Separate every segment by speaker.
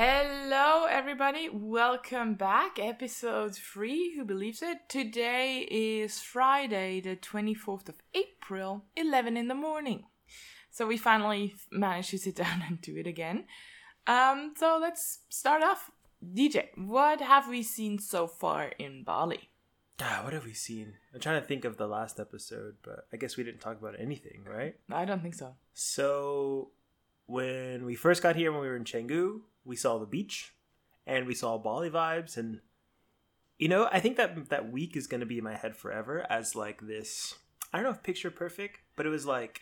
Speaker 1: Hello, everybody. Welcome back. Episode 3. Who believes it? Today is Friday, the 24th of April, 11 in the morning. So we finally managed to sit down and do it again. Um, so let's start off. DJ, what have we seen so far in Bali?
Speaker 2: Ah, what have we seen? I'm trying to think of the last episode, but I guess we didn't talk about anything, right?
Speaker 1: I don't think so.
Speaker 2: So, when we first got here, when we were in Canggu, we saw the beach, and we saw Bali vibes, and you know, I think that that week is going to be in my head forever as like this. I don't know if picture perfect, but it was like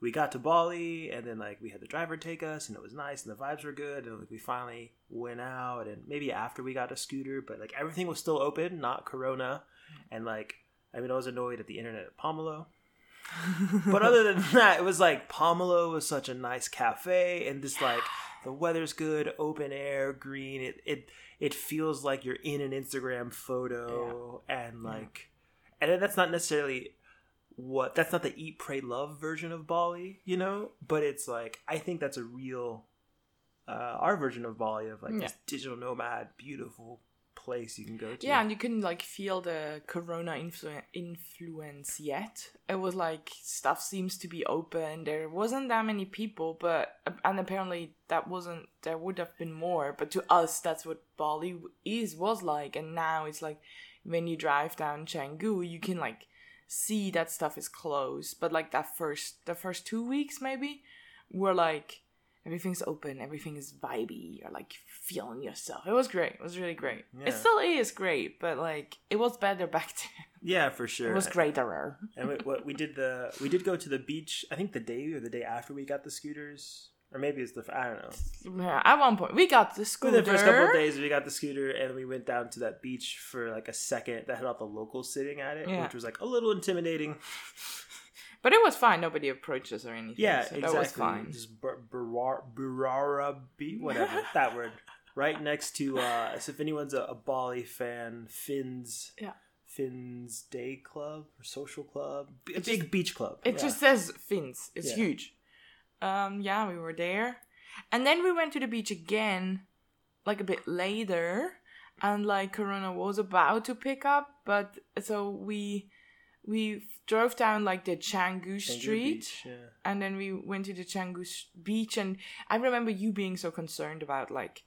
Speaker 2: we got to Bali, and then like we had the driver take us, and it was nice, and the vibes were good, and like we finally went out, and maybe after we got a scooter, but like everything was still open, not Corona, and like I mean, I was annoyed at the internet at Pomelo. but other than that, it was like Pomelo was such a nice cafe, and just like the weather's good, open air, green. It it it feels like you're in an Instagram photo, and like, and that's not necessarily what that's not the eat pray love version of bali you know but it's like i think that's a real uh our version of bali of like
Speaker 1: Yeah.
Speaker 2: this digital nomad beautiful place you can go to
Speaker 1: Yeah, and you couldn't like feel the corona influ- influence yet. It was like stuff seems to be open. There wasn't that many people, but and apparently that wasn't. There would have been more, but to us, that's what Bali is was like. And now it's like when you drive down Canggu, you can like see that stuff is closed. But like that first, the first two weeks maybe were like everything's open, everything is vibey. You're like feeling yourself. It was great. It was really great.
Speaker 2: Yeah.
Speaker 1: It still is great, but like it was better back then.
Speaker 2: yeah for sure
Speaker 1: It was greater.
Speaker 2: and we, what we did the we did go to the beach i think the day or the day after we got the scooters or maybe it's the i don't know
Speaker 1: Yeah, at one point, we got the scooter.
Speaker 2: the first couple of days we got the scooter and we went down to that beach for like a second that had all the locals sitting at it
Speaker 1: Yeah.
Speaker 2: which was like a little intimidating
Speaker 1: but it was fine. Nobody approached us or anything.
Speaker 2: Yeah,
Speaker 1: so
Speaker 2: exactly.
Speaker 1: That was fine.
Speaker 2: Just Bur- Berawa, Beach, whatever that word. Right next to, uh, so if anyone's a, a Bali fan, Finn's,
Speaker 1: Yeah.
Speaker 2: Finn's Day Club or Social Club, B- a big
Speaker 1: just-
Speaker 2: beach club.
Speaker 1: It
Speaker 2: Yeah.
Speaker 1: just says Finn's. It's
Speaker 2: Yeah.
Speaker 1: huge. Um, yeah, we were there, and then we went to the beach again, like a bit later, and like Corona was about to pick up, but so we we drove down like the Canggu Street.
Speaker 2: Beach, yeah.
Speaker 1: and then we went to the Canggu s- beach and i remember you being so concerned about like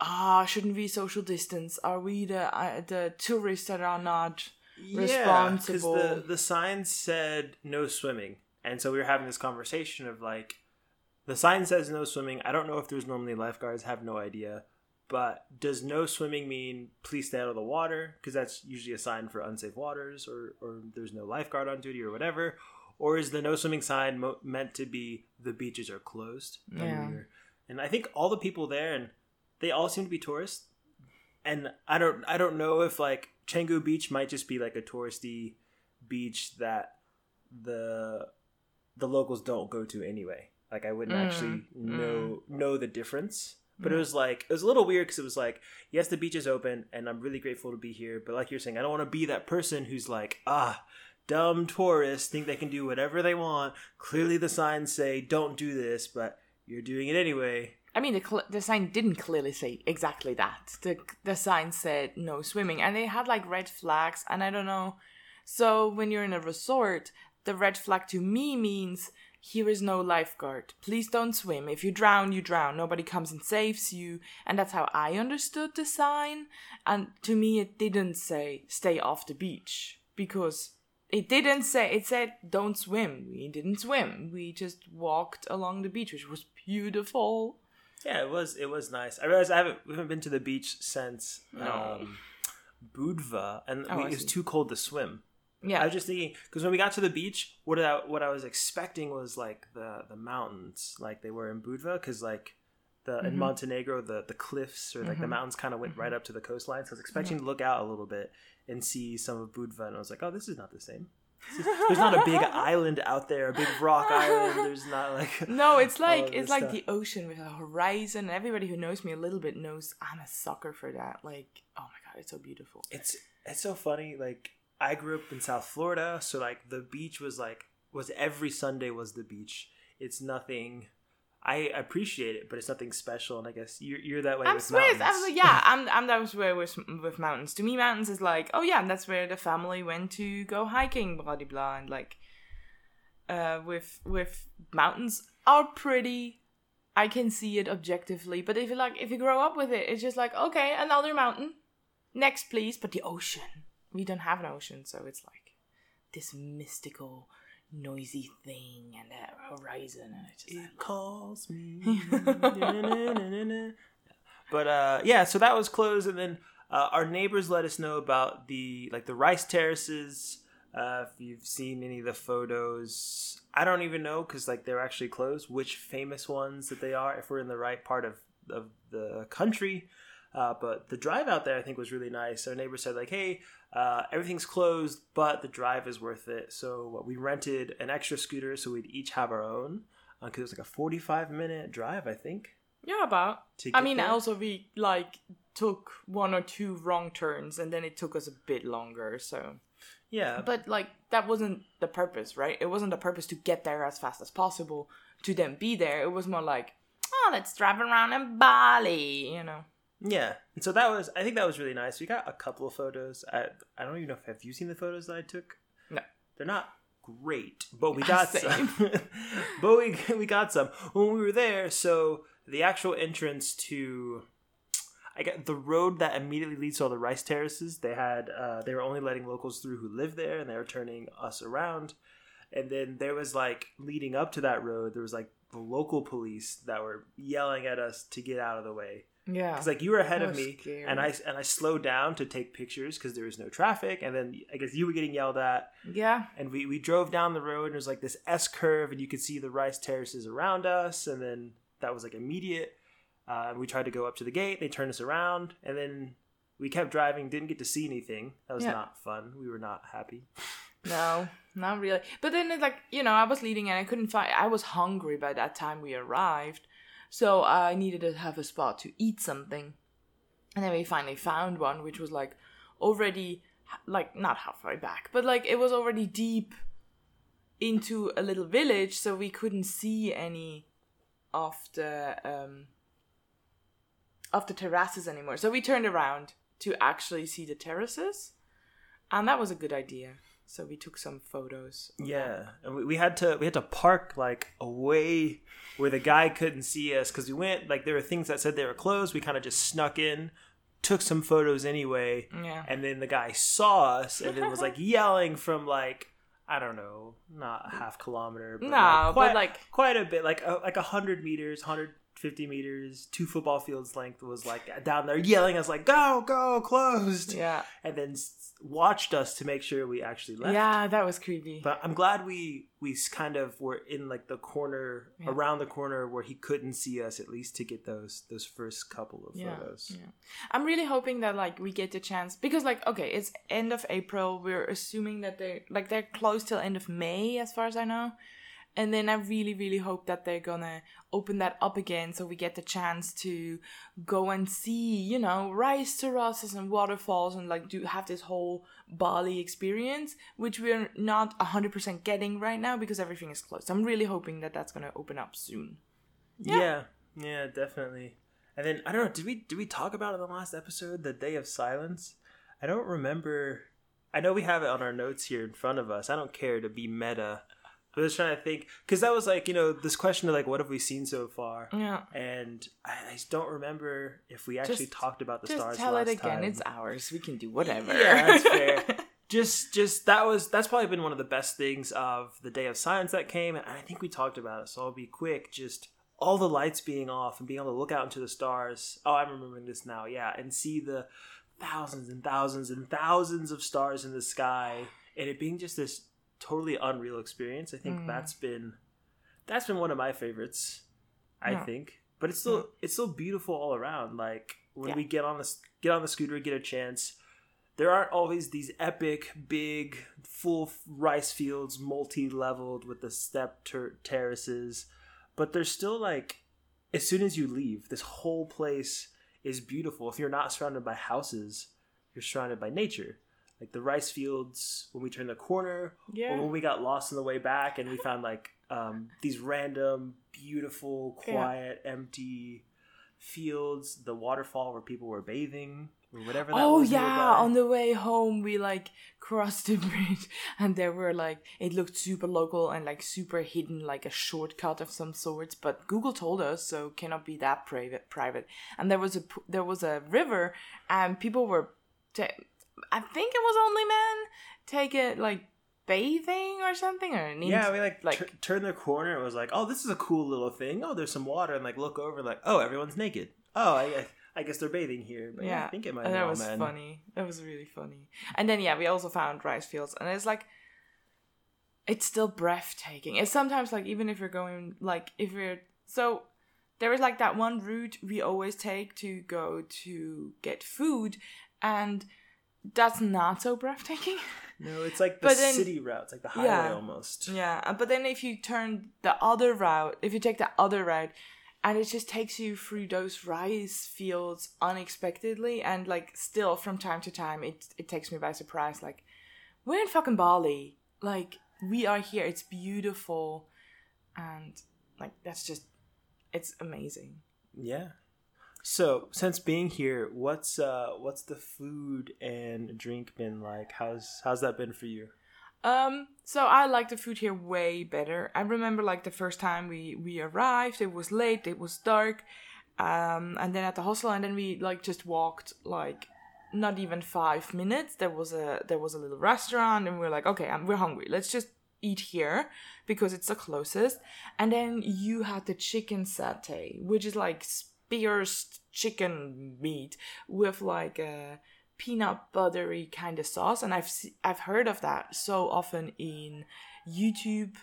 Speaker 1: ah shouldn't we social distance are we the uh, the tourists that are not
Speaker 2: Yeah,
Speaker 1: Responsible.
Speaker 2: the the sign said no swimming, and so we were having this conversation of like, the sign says no swimming. I don't know if there's normally lifeguards. Have no idea. But does no swimming mean please stay out of the water? Because that's usually a sign for unsafe waters, or or there's no lifeguard on duty, or whatever. Or is the no swimming sign mo- meant to be the beaches are closed? And
Speaker 1: Yeah.
Speaker 2: and I think all the people there, and they all seem to be tourists. And I don't I don't know if like Canggu Beach might just be like a touristy beach that the the locals don't go to anyway. Like I wouldn't
Speaker 1: Mm,
Speaker 2: actually know know the difference. But it
Speaker 1: Mm.
Speaker 2: was like it was a little weird because it was like yes the beach is open and I'm really grateful to be here. But like you're saying, I don't want to be that person who's like ah dumb tourists think they can do whatever they want. Clearly the signs say don't do this, but you're doing it anyway.
Speaker 1: i mean the, cl- the sign didn't clearly say exactly that the the sign said no swimming and they had like red flags and i don't know so when you're in a resort the red flag to me means here is no lifeguard. Please don't swim. If you drown, you drown. Nobody comes and saves you. And that's how I understood the sign. And to me, it didn't say stay off the beach because it didn't say, it said don't swim. We didn't swim. We just walked along the beach, which was beautiful.
Speaker 2: Yeah, it was it was nice. I realized I haven't we haven't been to the beach since
Speaker 1: No.
Speaker 2: um, Budva, and
Speaker 1: Oh,
Speaker 2: we, it was too cold to swim.
Speaker 1: Yeah.
Speaker 2: I was just thinking because when we got to the beach, what I what I was expecting was like the the mountains, like they were in Budva, because like the in
Speaker 1: Mhm.
Speaker 2: Montenegro the the cliffs or like the
Speaker 1: Mhm.
Speaker 2: mountains kind of went right up to the coastline. So I was expecting to look out a little bit and see some of Budva, and I was like, oh, this is not the same. Is- there's not a big island out there, a big rock island. There's not like
Speaker 1: No, it's like it's like
Speaker 2: stuff.
Speaker 1: the ocean with a horizon. Everybody who knows me a little bit knows I'm a sucker for that. Like, oh my god, it's so beautiful.
Speaker 2: it's it's so funny like i grew up in south florida so like the beach was like was every sunday was the beach it's nothing I appreciate it, but it's nothing special. And I guess you're you're that way
Speaker 1: I'm
Speaker 2: with mountains.
Speaker 1: I'm, yeah, I'm I'm that way with with mountains. To me, mountains is like, oh yeah, that's where the family went to go hiking, blah blah blah, and like, uh, with with mountains are pretty. I can see it objectively, but if you like, if you grow up with it, it's just like, okay, another mountain, next please. But the ocean, we don't have an ocean, so it's like this mystical, noisy thing and the horizon, and
Speaker 2: It calls me. but uh, yeah, so that was closed, and then uh, our neighbors let us know about the like the rice terraces. Uh, if you've seen any of the photos, I don't even know because like they're actually closed. Which famous ones that they are? If we're in the right part of of the country. Uh, but the drive out there, I think, was really nice. Our neighbor said, like, hey, uh, everything's closed, but the drive is worth it. So we rented an extra scooter so we'd each have our own because it was like a 45 minute drive, I think.
Speaker 1: yeah, about. I mean,
Speaker 2: there.
Speaker 1: also we like took one or two wrong turns, and then it took us a bit longer. So,
Speaker 2: Yeah,
Speaker 1: but like that wasn't the purpose, right? It wasn't the purpose to get there as fast as possible to then be there. It was more like, oh, let's drive around in Bali, you know.
Speaker 2: Yeah. And so that was, I think that was really nice. We got a couple of photos. I, I don't even know if have you seen the photos that I took.
Speaker 1: No.
Speaker 2: they're not great, but we got
Speaker 1: Same.
Speaker 2: some. but we we got some when we were there. So the actual entrance to, I got the road that immediately leads to all the rice terraces. They had uh, they were only letting locals through who lived there, and they were turning us around. And then there was like leading up to that road, there was like the local police that were yelling at us to get out of the way.
Speaker 1: Yeah.
Speaker 2: Because like you were ahead of me,
Speaker 1: scary.
Speaker 2: and I and I slowed down to take pictures because there was no traffic, and then I guess you were getting yelled at,
Speaker 1: yeah.
Speaker 2: and we, we drove down the road and there's like this S curve and you could see the rice terraces around us and then that was like immediate. Uh, we tried to go up to the gate, they turned us around and then we kept driving, didn't get to see anything. That was
Speaker 1: Yeah.
Speaker 2: not fun. We were not happy.
Speaker 1: No, not really. But then it's like, you know, I was leading and I couldn't find I was hungry by that time we arrived. So I needed to have a spot to eat something. And then we finally found one which was like already like not halfway back, but like it was already deep into a little village so we couldn't see any of the um of the terraces anymore. So we turned around to actually see the terraces. And that was a good idea. So we took some photos.
Speaker 2: Yeah, and we, we had to we had to park like away where the guy couldn't see us because we went like there were things that said they were closed. We kind of just snuck in, took some photos anyway,
Speaker 1: Yeah.
Speaker 2: and then the guy saw us and then was like yelling from like I don't know, not a half kilometer, but
Speaker 1: No,
Speaker 2: like,
Speaker 1: but,
Speaker 2: quite,
Speaker 1: like-
Speaker 2: quite a bit, like a, like a hundred meters, hundred fifty meters, two football fields length was like down there yelling us like go go closed,
Speaker 1: Yeah.
Speaker 2: and then watched us to make sure we actually left.
Speaker 1: Yeah, that was creepy.
Speaker 2: But I'm glad we we kind of were in like the corner
Speaker 1: Yeah.
Speaker 2: around the corner where he couldn't see us at least to get those those first couple of
Speaker 1: yeah,
Speaker 2: photos.
Speaker 1: yeah. I'm really hoping that like we get the chance because like okay, it's end of April. We're assuming that they like they're closed till end of May, as far as I know. And then I really, really hope that they're gonna open that up again so we get the chance to go and see, you know, rice terraces and waterfalls and like do have this whole Bali experience, which we're not 100% getting right now because everything is closed. I'm really hoping that that's gonna open up soon.
Speaker 2: Yeah. yeah, definitely. And then I don't know, did we did we talk about in the last episode the Day of Silence? I don't remember. I know we have it on our notes here in front of us. I don't care to be meta. I was trying to think because that was like you know this question of like what have we seen so far,
Speaker 1: Yeah.
Speaker 2: and I, I just don't remember if we actually
Speaker 1: Just-
Speaker 2: talked about the
Speaker 1: Just
Speaker 2: stars.
Speaker 1: tell it again.
Speaker 2: time.
Speaker 1: It's ours. We can do whatever.
Speaker 2: Yeah, that's fair. just just that was that's probably been one of the best things of the day of silence that came and i think we talked about it so i'll be quick just all the lights being off and being able to look out into the stars oh i'm remembering this now yeah and see the thousands and thousands and thousands of stars in the sky and it being just this totally unreal experience i think
Speaker 1: Mm.
Speaker 2: that's been that's been one of my favorites i
Speaker 1: Yeah.
Speaker 2: think but it's still it's still beautiful all around like when
Speaker 1: Yeah.
Speaker 2: we get on the get on the scooter get a chance there aren't always these epic, big, full rice fields, multi-leveled with the step ter- terraces, but there's still like, as soon as you leave, this whole place is beautiful. If you're not surrounded by houses, you're surrounded by nature. Like the rice fields when we turned the corner,
Speaker 1: Yeah.
Speaker 2: or when we got lost on the way back and we found like um, these random beautiful,
Speaker 1: Yeah.
Speaker 2: quiet, empty fields, the waterfall where people were bathing or whatever that
Speaker 1: Oh yeah,
Speaker 2: nearby.
Speaker 1: on the way home we like crossed the bridge and there were like it looked super local and like super hidden like a shortcut of some sorts, but Google told us so cannot be that private private. And there was a there was a river and people were I think it was only men take it like bathing or something or an
Speaker 2: yeah, we like,
Speaker 1: like-
Speaker 2: tur- turned the corner. It was like, oh, this is a cool little thing. Oh, there's some water, and like look over, like, oh, everyone's naked. Oh, I, I guess they're bathing here. But yeah,
Speaker 1: yeah,
Speaker 2: I think it might.
Speaker 1: and
Speaker 2: be
Speaker 1: that was
Speaker 2: men.
Speaker 1: funny. That was really funny. And then yeah, we also found rice fields, and it's like it's still breathtaking. It's sometimes like even if you're going like if you're so there is like that one route we always take to go to get food, and that's not so breathtaking.
Speaker 2: No, it's like the
Speaker 1: then-
Speaker 2: city route. It's like the highway
Speaker 1: Yeah.
Speaker 2: almost.
Speaker 1: Yeah, uh, but then if you turn the other route, if you take the other route, and it just takes you through those rice fields unexpectedly, and like still from time to time, it it takes me by surprise. Like we're in fucking Bali, like we are here. It's beautiful, and like that's just it's amazing.
Speaker 2: Yeah. So, since being here, what's uh what's the food and drink been like? How's how's that been for you?
Speaker 1: Um, so I like the food here way better. I remember like the first time we we arrived, it was late, it was dark, um, and then at the hostel, and then we like just walked like not even five minutes. There was a there was a little restaurant, and we are like, okay, um, we're hungry. Let's just eat here because it's the closest. And then you had the chicken satay, which is like pierced chicken meat with like a peanut buttery kind of sauce and I've I've heard of that so often in YouTube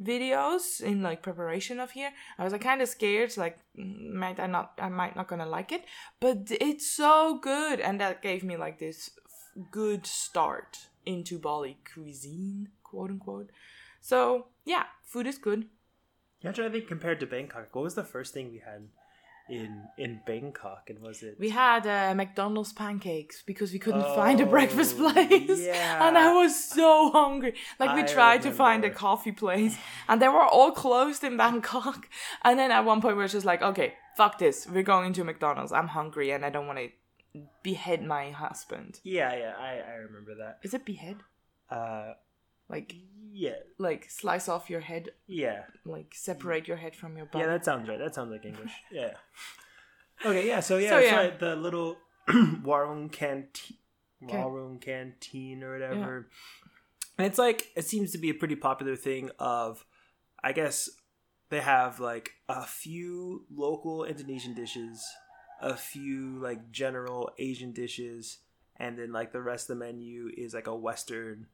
Speaker 1: videos in like preparation of here. I was like kind of scared like mm, might I not I might not gonna like it, but it's so good and that gave me like this good start into Bali cuisine, quote unquote. So, yeah, food is good.
Speaker 2: Yeah, to think compared to Bangkok. What was the first thing we had in in Bangkok? And was it
Speaker 1: We had uh, McDonald's pancakes because we couldn't find a breakfast
Speaker 2: Oh,
Speaker 1: place.
Speaker 2: yeah.
Speaker 1: And I was so hungry. Like, we
Speaker 2: I
Speaker 1: tried to find a coffee place, and they were all closed in Bangkok. And then at one point, we were just like, okay, fuck this. We're going to McDonald's. I'm hungry and I don't want to behead my husband.
Speaker 2: Yeah, yeah, I I remember that.
Speaker 1: Is it behead?
Speaker 2: Uh,
Speaker 1: Like,
Speaker 2: yeah,
Speaker 1: like slice off your head,
Speaker 2: yeah,
Speaker 1: like separate your head from your body?
Speaker 2: yeah. That sounds right. That sounds like English. Yeah. Okay, yeah. So yeah,
Speaker 1: So,
Speaker 2: that's
Speaker 1: yeah.
Speaker 2: right. The little Warung canteen, Warung canteen or whatever. And it's like it seems to be a pretty popular thing. Of, I guess they have like a few local Indonesian dishes, a few like general Asian dishes, and then like the rest of the menu is like a Western.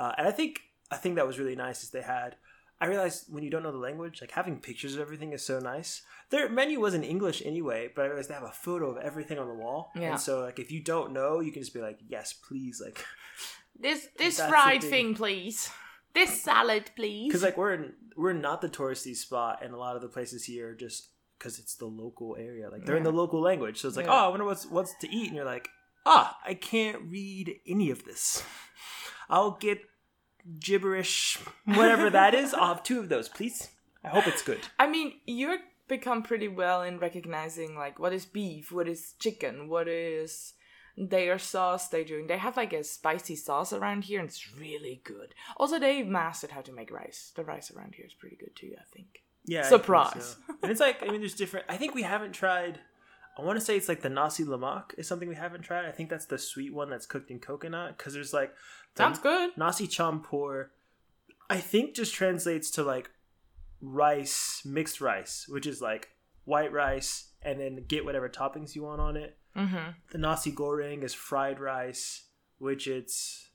Speaker 2: Uh, and I think a thing that was really nice is they had. I realized when you don't know the language, like having pictures of everything is so nice. Their menu was in English anyway, but I realized they have a photo of everything on the wall.
Speaker 1: Yeah.
Speaker 2: And so like if you don't know, you can just be like, yes, please, like
Speaker 1: This this fried
Speaker 2: thing.
Speaker 1: thing, please. This salad, please.
Speaker 2: because like we're in, we're not the touristy spot, and a lot of the places here are just because it's the local area, like they're in the local language. So it's like,
Speaker 1: Yeah.
Speaker 2: oh, I wonder what's what's to eat, and you're like, ah, I can't read any of this. I'll get gibberish, whatever that is. I'll have two of those, please. I hope it's good.
Speaker 1: I mean, you're become pretty well in recognizing like what is beef, what is chicken, what is their sauce they're doing. They have like a spicy sauce around here and it's really good. Also they've mastered how to make rice. The rice around here is pretty good too, I think.
Speaker 2: Yeah, I think
Speaker 1: Surprise.
Speaker 2: so. and it's like I mean, there's different. I think we haven't tried. I want to say it's like the nasi lemak is something we haven't tried. I think that's the sweet one that's cooked in coconut because there's like the
Speaker 1: Sounds good.
Speaker 2: nasi campur. I think just translates to like rice, mixed rice, which is like white rice and then get whatever toppings you want on it.
Speaker 1: Mm-hmm.
Speaker 2: The nasi goreng is fried rice, which it's.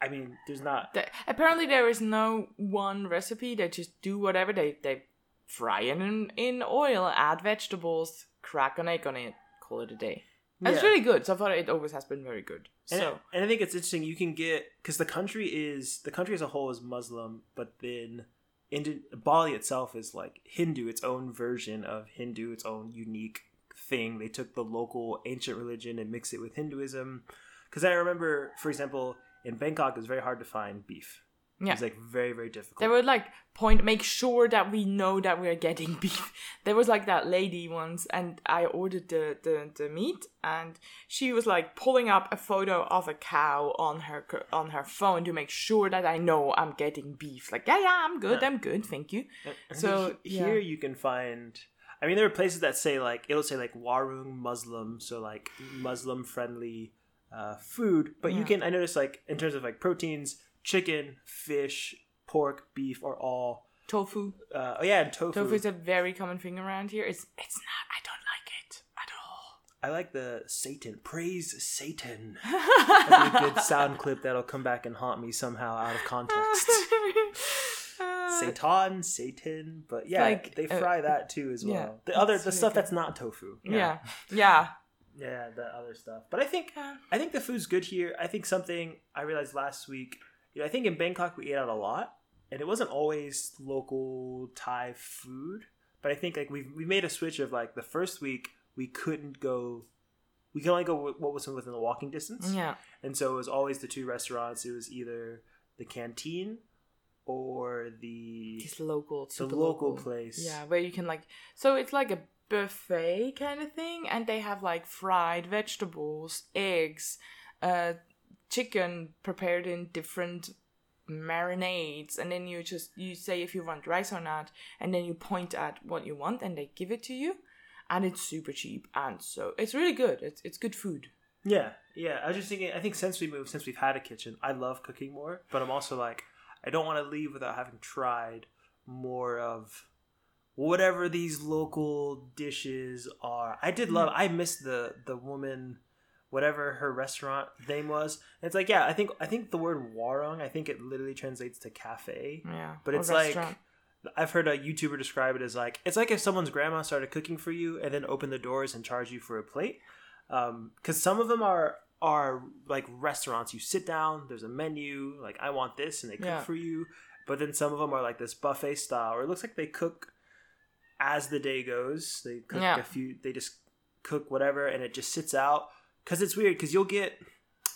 Speaker 2: I mean, there's not.
Speaker 1: The, apparently there is no one recipe. They just do whatever. They they fry it in, in oil, add vegetables, crack an egg on it, call it a day. It's really good. So far it always has been very good.
Speaker 2: And,
Speaker 1: so
Speaker 2: and I think it's interesting. You can get because the country is the country as a whole is Muslim, but then Indi- Bali itself is like Hindu, its own version of Hindu, its own unique thing. They took the local ancient religion and mixed it with Hinduism. Because I remember, for example, in Bangkok, it was very hard to find beef. It
Speaker 1: Yeah.
Speaker 2: was like very very difficult.
Speaker 1: They would like point, make sure that we know that we're getting beef. There was like that lady once, and I ordered the, the, the meat, and she was like pulling up a photo of a cow on her on her phone to make sure that I know I'm getting beef. Like, yeah, yeah, I'm good,
Speaker 2: Yeah.
Speaker 1: I'm good, thank you.
Speaker 2: And
Speaker 1: So,
Speaker 2: here
Speaker 1: yeah.
Speaker 2: you can find. I mean, there are places that say like it'll say like Warung Muslim, so like Muslim friendly uh, food. But you can I notice like in terms of like proteins, chicken, fish, pork, beef are all.
Speaker 1: Tofu.
Speaker 2: Uh, oh yeah, and tofu.
Speaker 1: Tofu is a very common thing around here. It's it's not. I don't like it at all.
Speaker 2: I like the Satan. Praise Satan. That'd be a good sound clip that'll come back and haunt me somehow out of context.
Speaker 1: Uh,
Speaker 2: Satan, Satan, but yeah,
Speaker 1: Like,
Speaker 2: they
Speaker 1: uh,
Speaker 2: fry that too as well.
Speaker 1: yeah,
Speaker 2: the other, the
Speaker 1: really
Speaker 2: stuff
Speaker 1: good.
Speaker 2: that's not tofu.
Speaker 1: yeah, yeah.
Speaker 2: yeah, the other stuff. But I think I think the food's good here. I think something I realized last week. You know, I think in Bangkok we ate out a lot, and it wasn't always local Thai food. But I think like we we made a switch of like the first week we couldn't go. We could only go what was within the walking distance.
Speaker 1: Yeah.
Speaker 2: And so it was always the two restaurants. It was either the canteen or the
Speaker 1: This local,
Speaker 2: the
Speaker 1: super
Speaker 2: local place.
Speaker 1: Yeah, where you can like, so it's like a buffet kind of thing, and they have like fried vegetables, eggs, uh, chicken prepared in different marinades, and then you just you say if you want rice or not, and then you point at what you want, and they give it to you, and it's super cheap, and so it's really good. It's it's good food.
Speaker 2: Yeah, yeah. I was just thinking. I think since we moved, since we've had a kitchen, I love cooking more. But I'm also like, I don't want to leave without having tried more of whatever these local dishes are. I did love. Mm. I missed the the woman, whatever her restaurant name was. And it's like, yeah, I think I think the word warung. I think it literally translates to cafe.
Speaker 1: Yeah,
Speaker 2: But it's like
Speaker 1: restaurant.
Speaker 2: I've heard a YouTuber describe it as like it's like if someone's grandma started cooking for you and then opened the doors and charged you for a plate. Um, because some of them are are like restaurants. You sit down, there's a menu. Like I want this, and they cook
Speaker 1: Yeah.
Speaker 2: for you. But then some of them are like this buffet style, or it looks like they cook as the day goes. They cook
Speaker 1: Yeah.
Speaker 2: a few. They just cook whatever, and it just sits out. Because it's weird. Because you'll get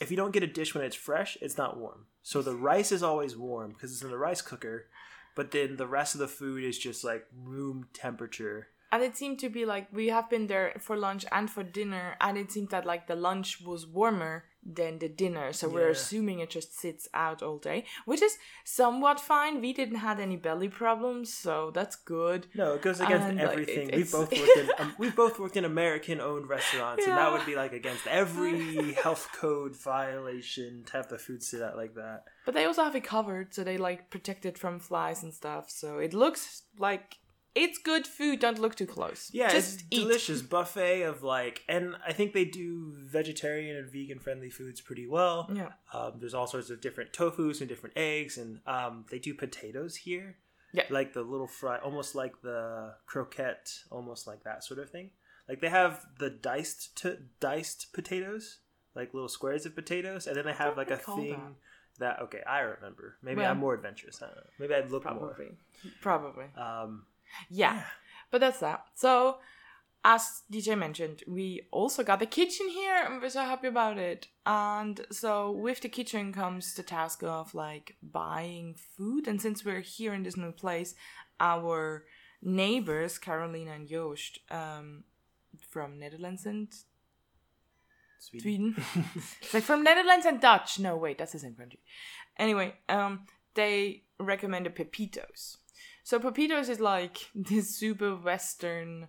Speaker 2: if you don't get a dish when it's fresh, it's not warm. So the rice is always warm because it's in the rice cooker, but then the rest of the food is just like room temperature.
Speaker 1: And it seemed to be like we have been there for lunch and for dinner, and it seemed that like the lunch was warmer than the dinner. So we're assuming it just sits out all day, which is somewhat fine. We didn't have any belly problems, so that's good.
Speaker 2: No, it goes against
Speaker 1: And, like,
Speaker 2: everything.
Speaker 1: it-
Speaker 2: we've both worked in um, we've both worked in American-owned restaurants, and that would be like against every health code violation to have the food sit out like that.
Speaker 1: But they also have it covered, so they like protect it from flies and stuff. So it looks like it's good food. Don't look too close.
Speaker 2: Yeah,
Speaker 1: just
Speaker 2: it's
Speaker 1: eat.
Speaker 2: delicious buffet of like, and I think they do vegetarian and vegan friendly foods pretty well.
Speaker 1: Yeah,
Speaker 2: Um, there's all sorts of different tofu's and different eggs, and um, they do potatoes here.
Speaker 1: Yeah.
Speaker 2: like the little fry, almost like the croquette, almost like that sort of thing. Like they have the diced to diced potatoes, like little squares of potatoes, and then they have like a thing that. okay, I remember. Maybe
Speaker 1: Well-
Speaker 2: I'm more adventurous. I don't know. Maybe I'd look
Speaker 1: probably, probably.
Speaker 2: more. Um,
Speaker 1: Yeah. But that's that. So, as DJ mentioned, we also got the kitchen here and we're so happy about it. And so, with the kitchen comes the task of like buying food. And since we're here in this new place, our neighbors, Carolina and Joost, um, from Netherlands and
Speaker 2: Sweden.
Speaker 1: Sweden. it's like from Netherlands and Dutch. No, wait, that's the same country. Anyway, um, they recommended Pepitos. So Pepitos is like this super Western,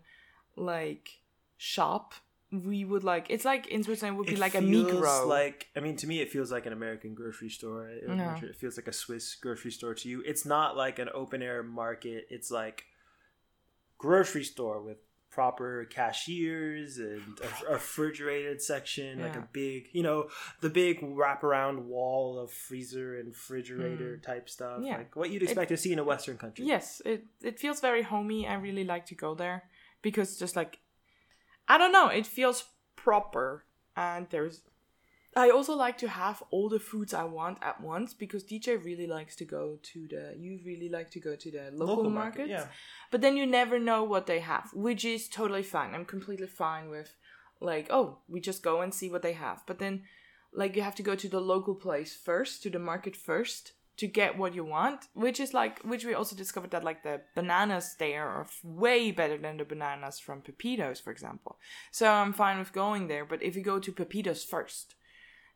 Speaker 1: like shop. We would like it's like in Switzerland would be
Speaker 2: It
Speaker 1: like a Migros.
Speaker 2: Like I mean, to me, it feels like an American grocery store. It,
Speaker 1: No.
Speaker 2: it feels like a Swiss grocery store to you. It's not like an open air market. It's like grocery store with proper cashiers and a, refrigerated section, like a big, you know, the big wraparound wall of freezer and refrigerator type stuff,
Speaker 1: Mm. Yeah.
Speaker 2: like what you'd expect to see in a Western country.
Speaker 1: Yes, it it feels very homey. I really like to go there because just like I don't know, it feels proper and there's I also like to have all the foods I want at once because DJ really likes to go to the you really like to go to the local, markets.
Speaker 2: yeah.
Speaker 1: But then you never know what they have, which is totally fine. I'm completely fine with like, oh, we just go and see what they have. But then like you have to go to the local place first, to the market first to get what you want, which is like which we also discovered that like the bananas there are way better than the bananas from Pepitos, for example. So I'm fine with going there, but if you go to Pepitos first,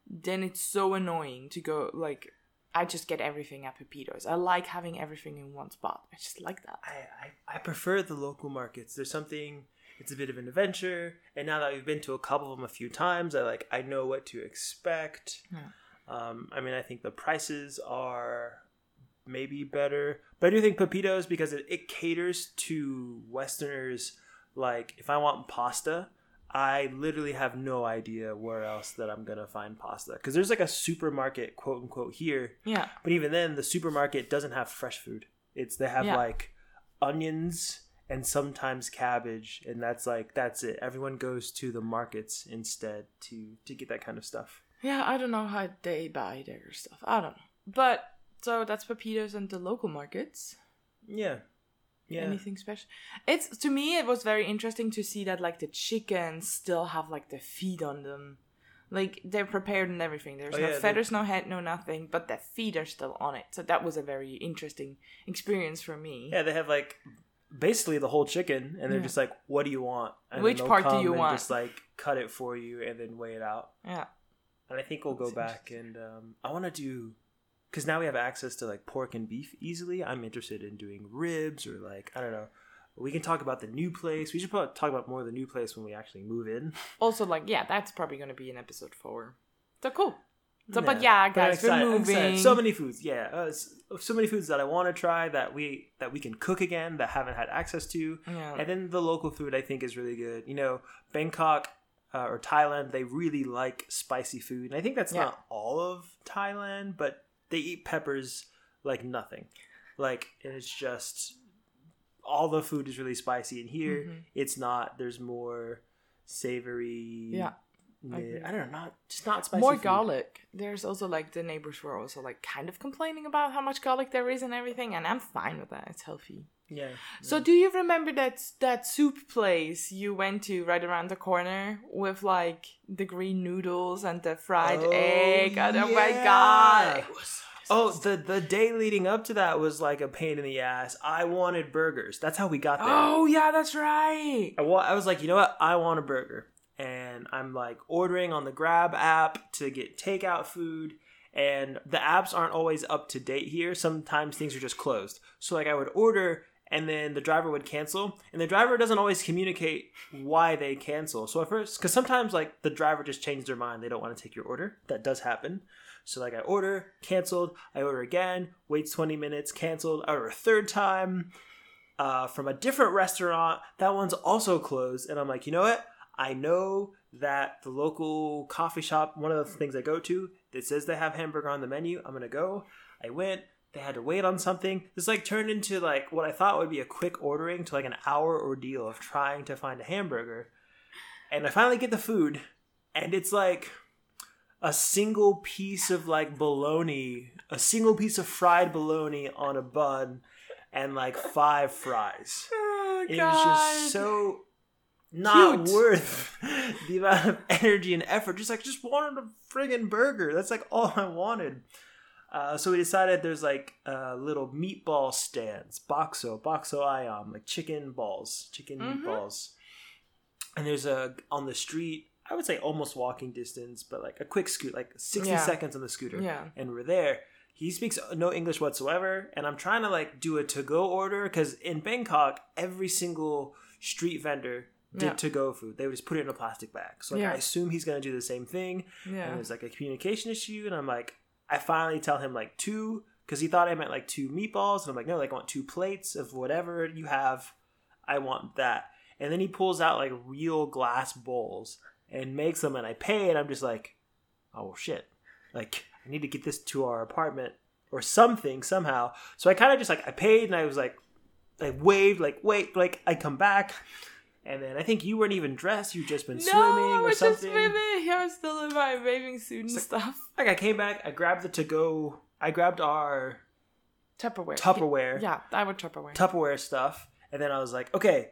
Speaker 1: then it's so annoying to go like I just get everything at Pepitos. I like having everything in one spot. I just like that.
Speaker 2: I, I, I prefer the local markets. There's something it's a bit of an adventure, and now that we've been to a couple of them a few times, I like I know what to expect.
Speaker 1: Yeah.
Speaker 2: Um, I mean, I think the prices are maybe better, but I do think Pepitos because it, it caters to Westerners. Like, if I want pasta, I literally have no idea where else that I'm gonna find pasta because there's like a supermarket, quote unquote, here.
Speaker 1: Yeah.
Speaker 2: But even then, the supermarket doesn't have fresh food. It's they have
Speaker 1: Yeah.
Speaker 2: like onions and sometimes cabbage, and that's like that's it. Everyone goes to the markets instead to to get that kind of stuff.
Speaker 1: Yeah, I don't know how they buy their stuff. I don't know. But so that's Pepitos and the local markets.
Speaker 2: Yeah, yeah.
Speaker 1: Anything special? It's to me it was very interesting to see that like the chickens still have like the feet on them. Like they're prepared and everything. There's
Speaker 2: Oh,
Speaker 1: no
Speaker 2: yeah, they-
Speaker 1: feathers, no head, no nothing, but the feet are still on it. So that was a very interesting experience for me.
Speaker 2: Yeah, they have like basically the whole chicken, and they're
Speaker 1: Yeah.
Speaker 2: just like, "What do you want?" And
Speaker 1: Which part do you
Speaker 2: and
Speaker 1: want?
Speaker 2: Just like cut it for you, and then weigh it out.
Speaker 1: Yeah.
Speaker 2: And I think we'll go
Speaker 1: That's
Speaker 2: back and um, I want to do because now we have access to like pork and beef easily. I'm interested in doing ribs or like I don't know. We can talk about the new place. We should probably talk about more of the new place when we actually move in.
Speaker 1: Also, like, yeah, that's probably going to be in episode four. So cool. So, but
Speaker 2: Yeah.
Speaker 1: yeah,
Speaker 2: But I'm
Speaker 1: guys, we're
Speaker 2: excited- I'm excited.
Speaker 1: moving.
Speaker 2: So many foods, yeah. Uh, so many foods that I want to try that we that we can cook again that haven't had access to.
Speaker 1: Yeah.
Speaker 2: And then the local food I think is really good. You know, Bangkok uh, or Thailand, they really like spicy food. And I think that's
Speaker 1: Yeah.
Speaker 2: not all of Thailand, but they eat peppers like nothing. Like and it's just all the food is really spicy. And here
Speaker 1: Mhm.
Speaker 2: it's not. There's more savory.
Speaker 1: Yeah. agree.
Speaker 2: I don't know, not just not spicy.
Speaker 1: More
Speaker 2: food.
Speaker 1: garlic. There's also like the neighbors were also like kind of complaining about how much garlic there is and everything, and I'm fine with that. It's healthy.
Speaker 2: Yeah.
Speaker 1: So, do you remember that that soup place you went to right around the corner with like the green noodles and the fried
Speaker 2: Oh,
Speaker 1: egg? And oh my god! It was so
Speaker 2: Oh, the the day leading up to that was like a pain in the ass. I wanted burgers. That's how we got there.
Speaker 1: Oh yeah, that's right.
Speaker 2: I, wa- I was like, you know what? I want a burger, and I'm like ordering on the Grab app to get takeout food. And the apps aren't always up to date here. Sometimes things are just closed. So like I would order, and then the driver would cancel, and the driver doesn't always communicate why they cancel. So at first, because sometimes like the driver just changed their mind, they don't want to take your order. That does happen. So like I order, canceled. I order again, waits twenty minutes, canceled. I order a third time uh, from a different restaurant. That one's also closed, and I'm like, you know what? I know that the local coffee shop, one of the things I go to, that says they have hamburger on the menu. I'm gonna go. I went. They had to wait on something. This like turned into like what I thought would be a quick ordering to like an hour ordeal of trying to find a hamburger. And I finally get the food, and it's like a single piece of like bologna, a single piece of fried bologna on a bun, and like five fries.
Speaker 1: Oh
Speaker 2: It was just so not
Speaker 1: Cute.
Speaker 2: worth the amount of energy and effort. Just like just wanted a friggin' burger. That's like all I wanted. Uh, so we decided there's like uh, little meatball stands, bakso, bakso ayam, like chicken balls, chicken
Speaker 1: Mhm.
Speaker 2: meatballs. And there's a on the street. I would say almost walking distance, but like a quick scoot, like sixty
Speaker 1: Yeah.
Speaker 2: seconds on the scooter
Speaker 1: Yeah.
Speaker 2: and we're there. He speaks no English whatsoever, and I'm trying to like do a to go order because in Bangkok, every single street vendor did
Speaker 1: Yeah.
Speaker 2: to go food. They would just put it in a plastic bag. So like,
Speaker 1: Yeah.
Speaker 2: I assume he's gonna do the same thing. And there's like a communication issue, and I'm like, I finally tell him like two because he thought I meant like two meatballs, and I'm like, no, like I want two plates of whatever you have. I want that. And then he pulls out like real glass bowls and makes them, and I pay, and I'm just like, oh shit, like I need to get this to our apartment or something somehow. So I kind of just like I paid, and I was like, I waved, like wait, like I come back. And then I think you weren't even dressed; you'd just been
Speaker 1: no,
Speaker 2: swimming
Speaker 1: I
Speaker 2: or
Speaker 1: was
Speaker 2: something.
Speaker 1: just swimming. I was still in my bathing suit and stuff.
Speaker 2: Like I came back, I grabbed the to go, I grabbed our
Speaker 1: Tupperware.
Speaker 2: Tupperware,
Speaker 1: Yeah, I would Tupperware.
Speaker 2: Tupperware stuff, and then I was like, okay,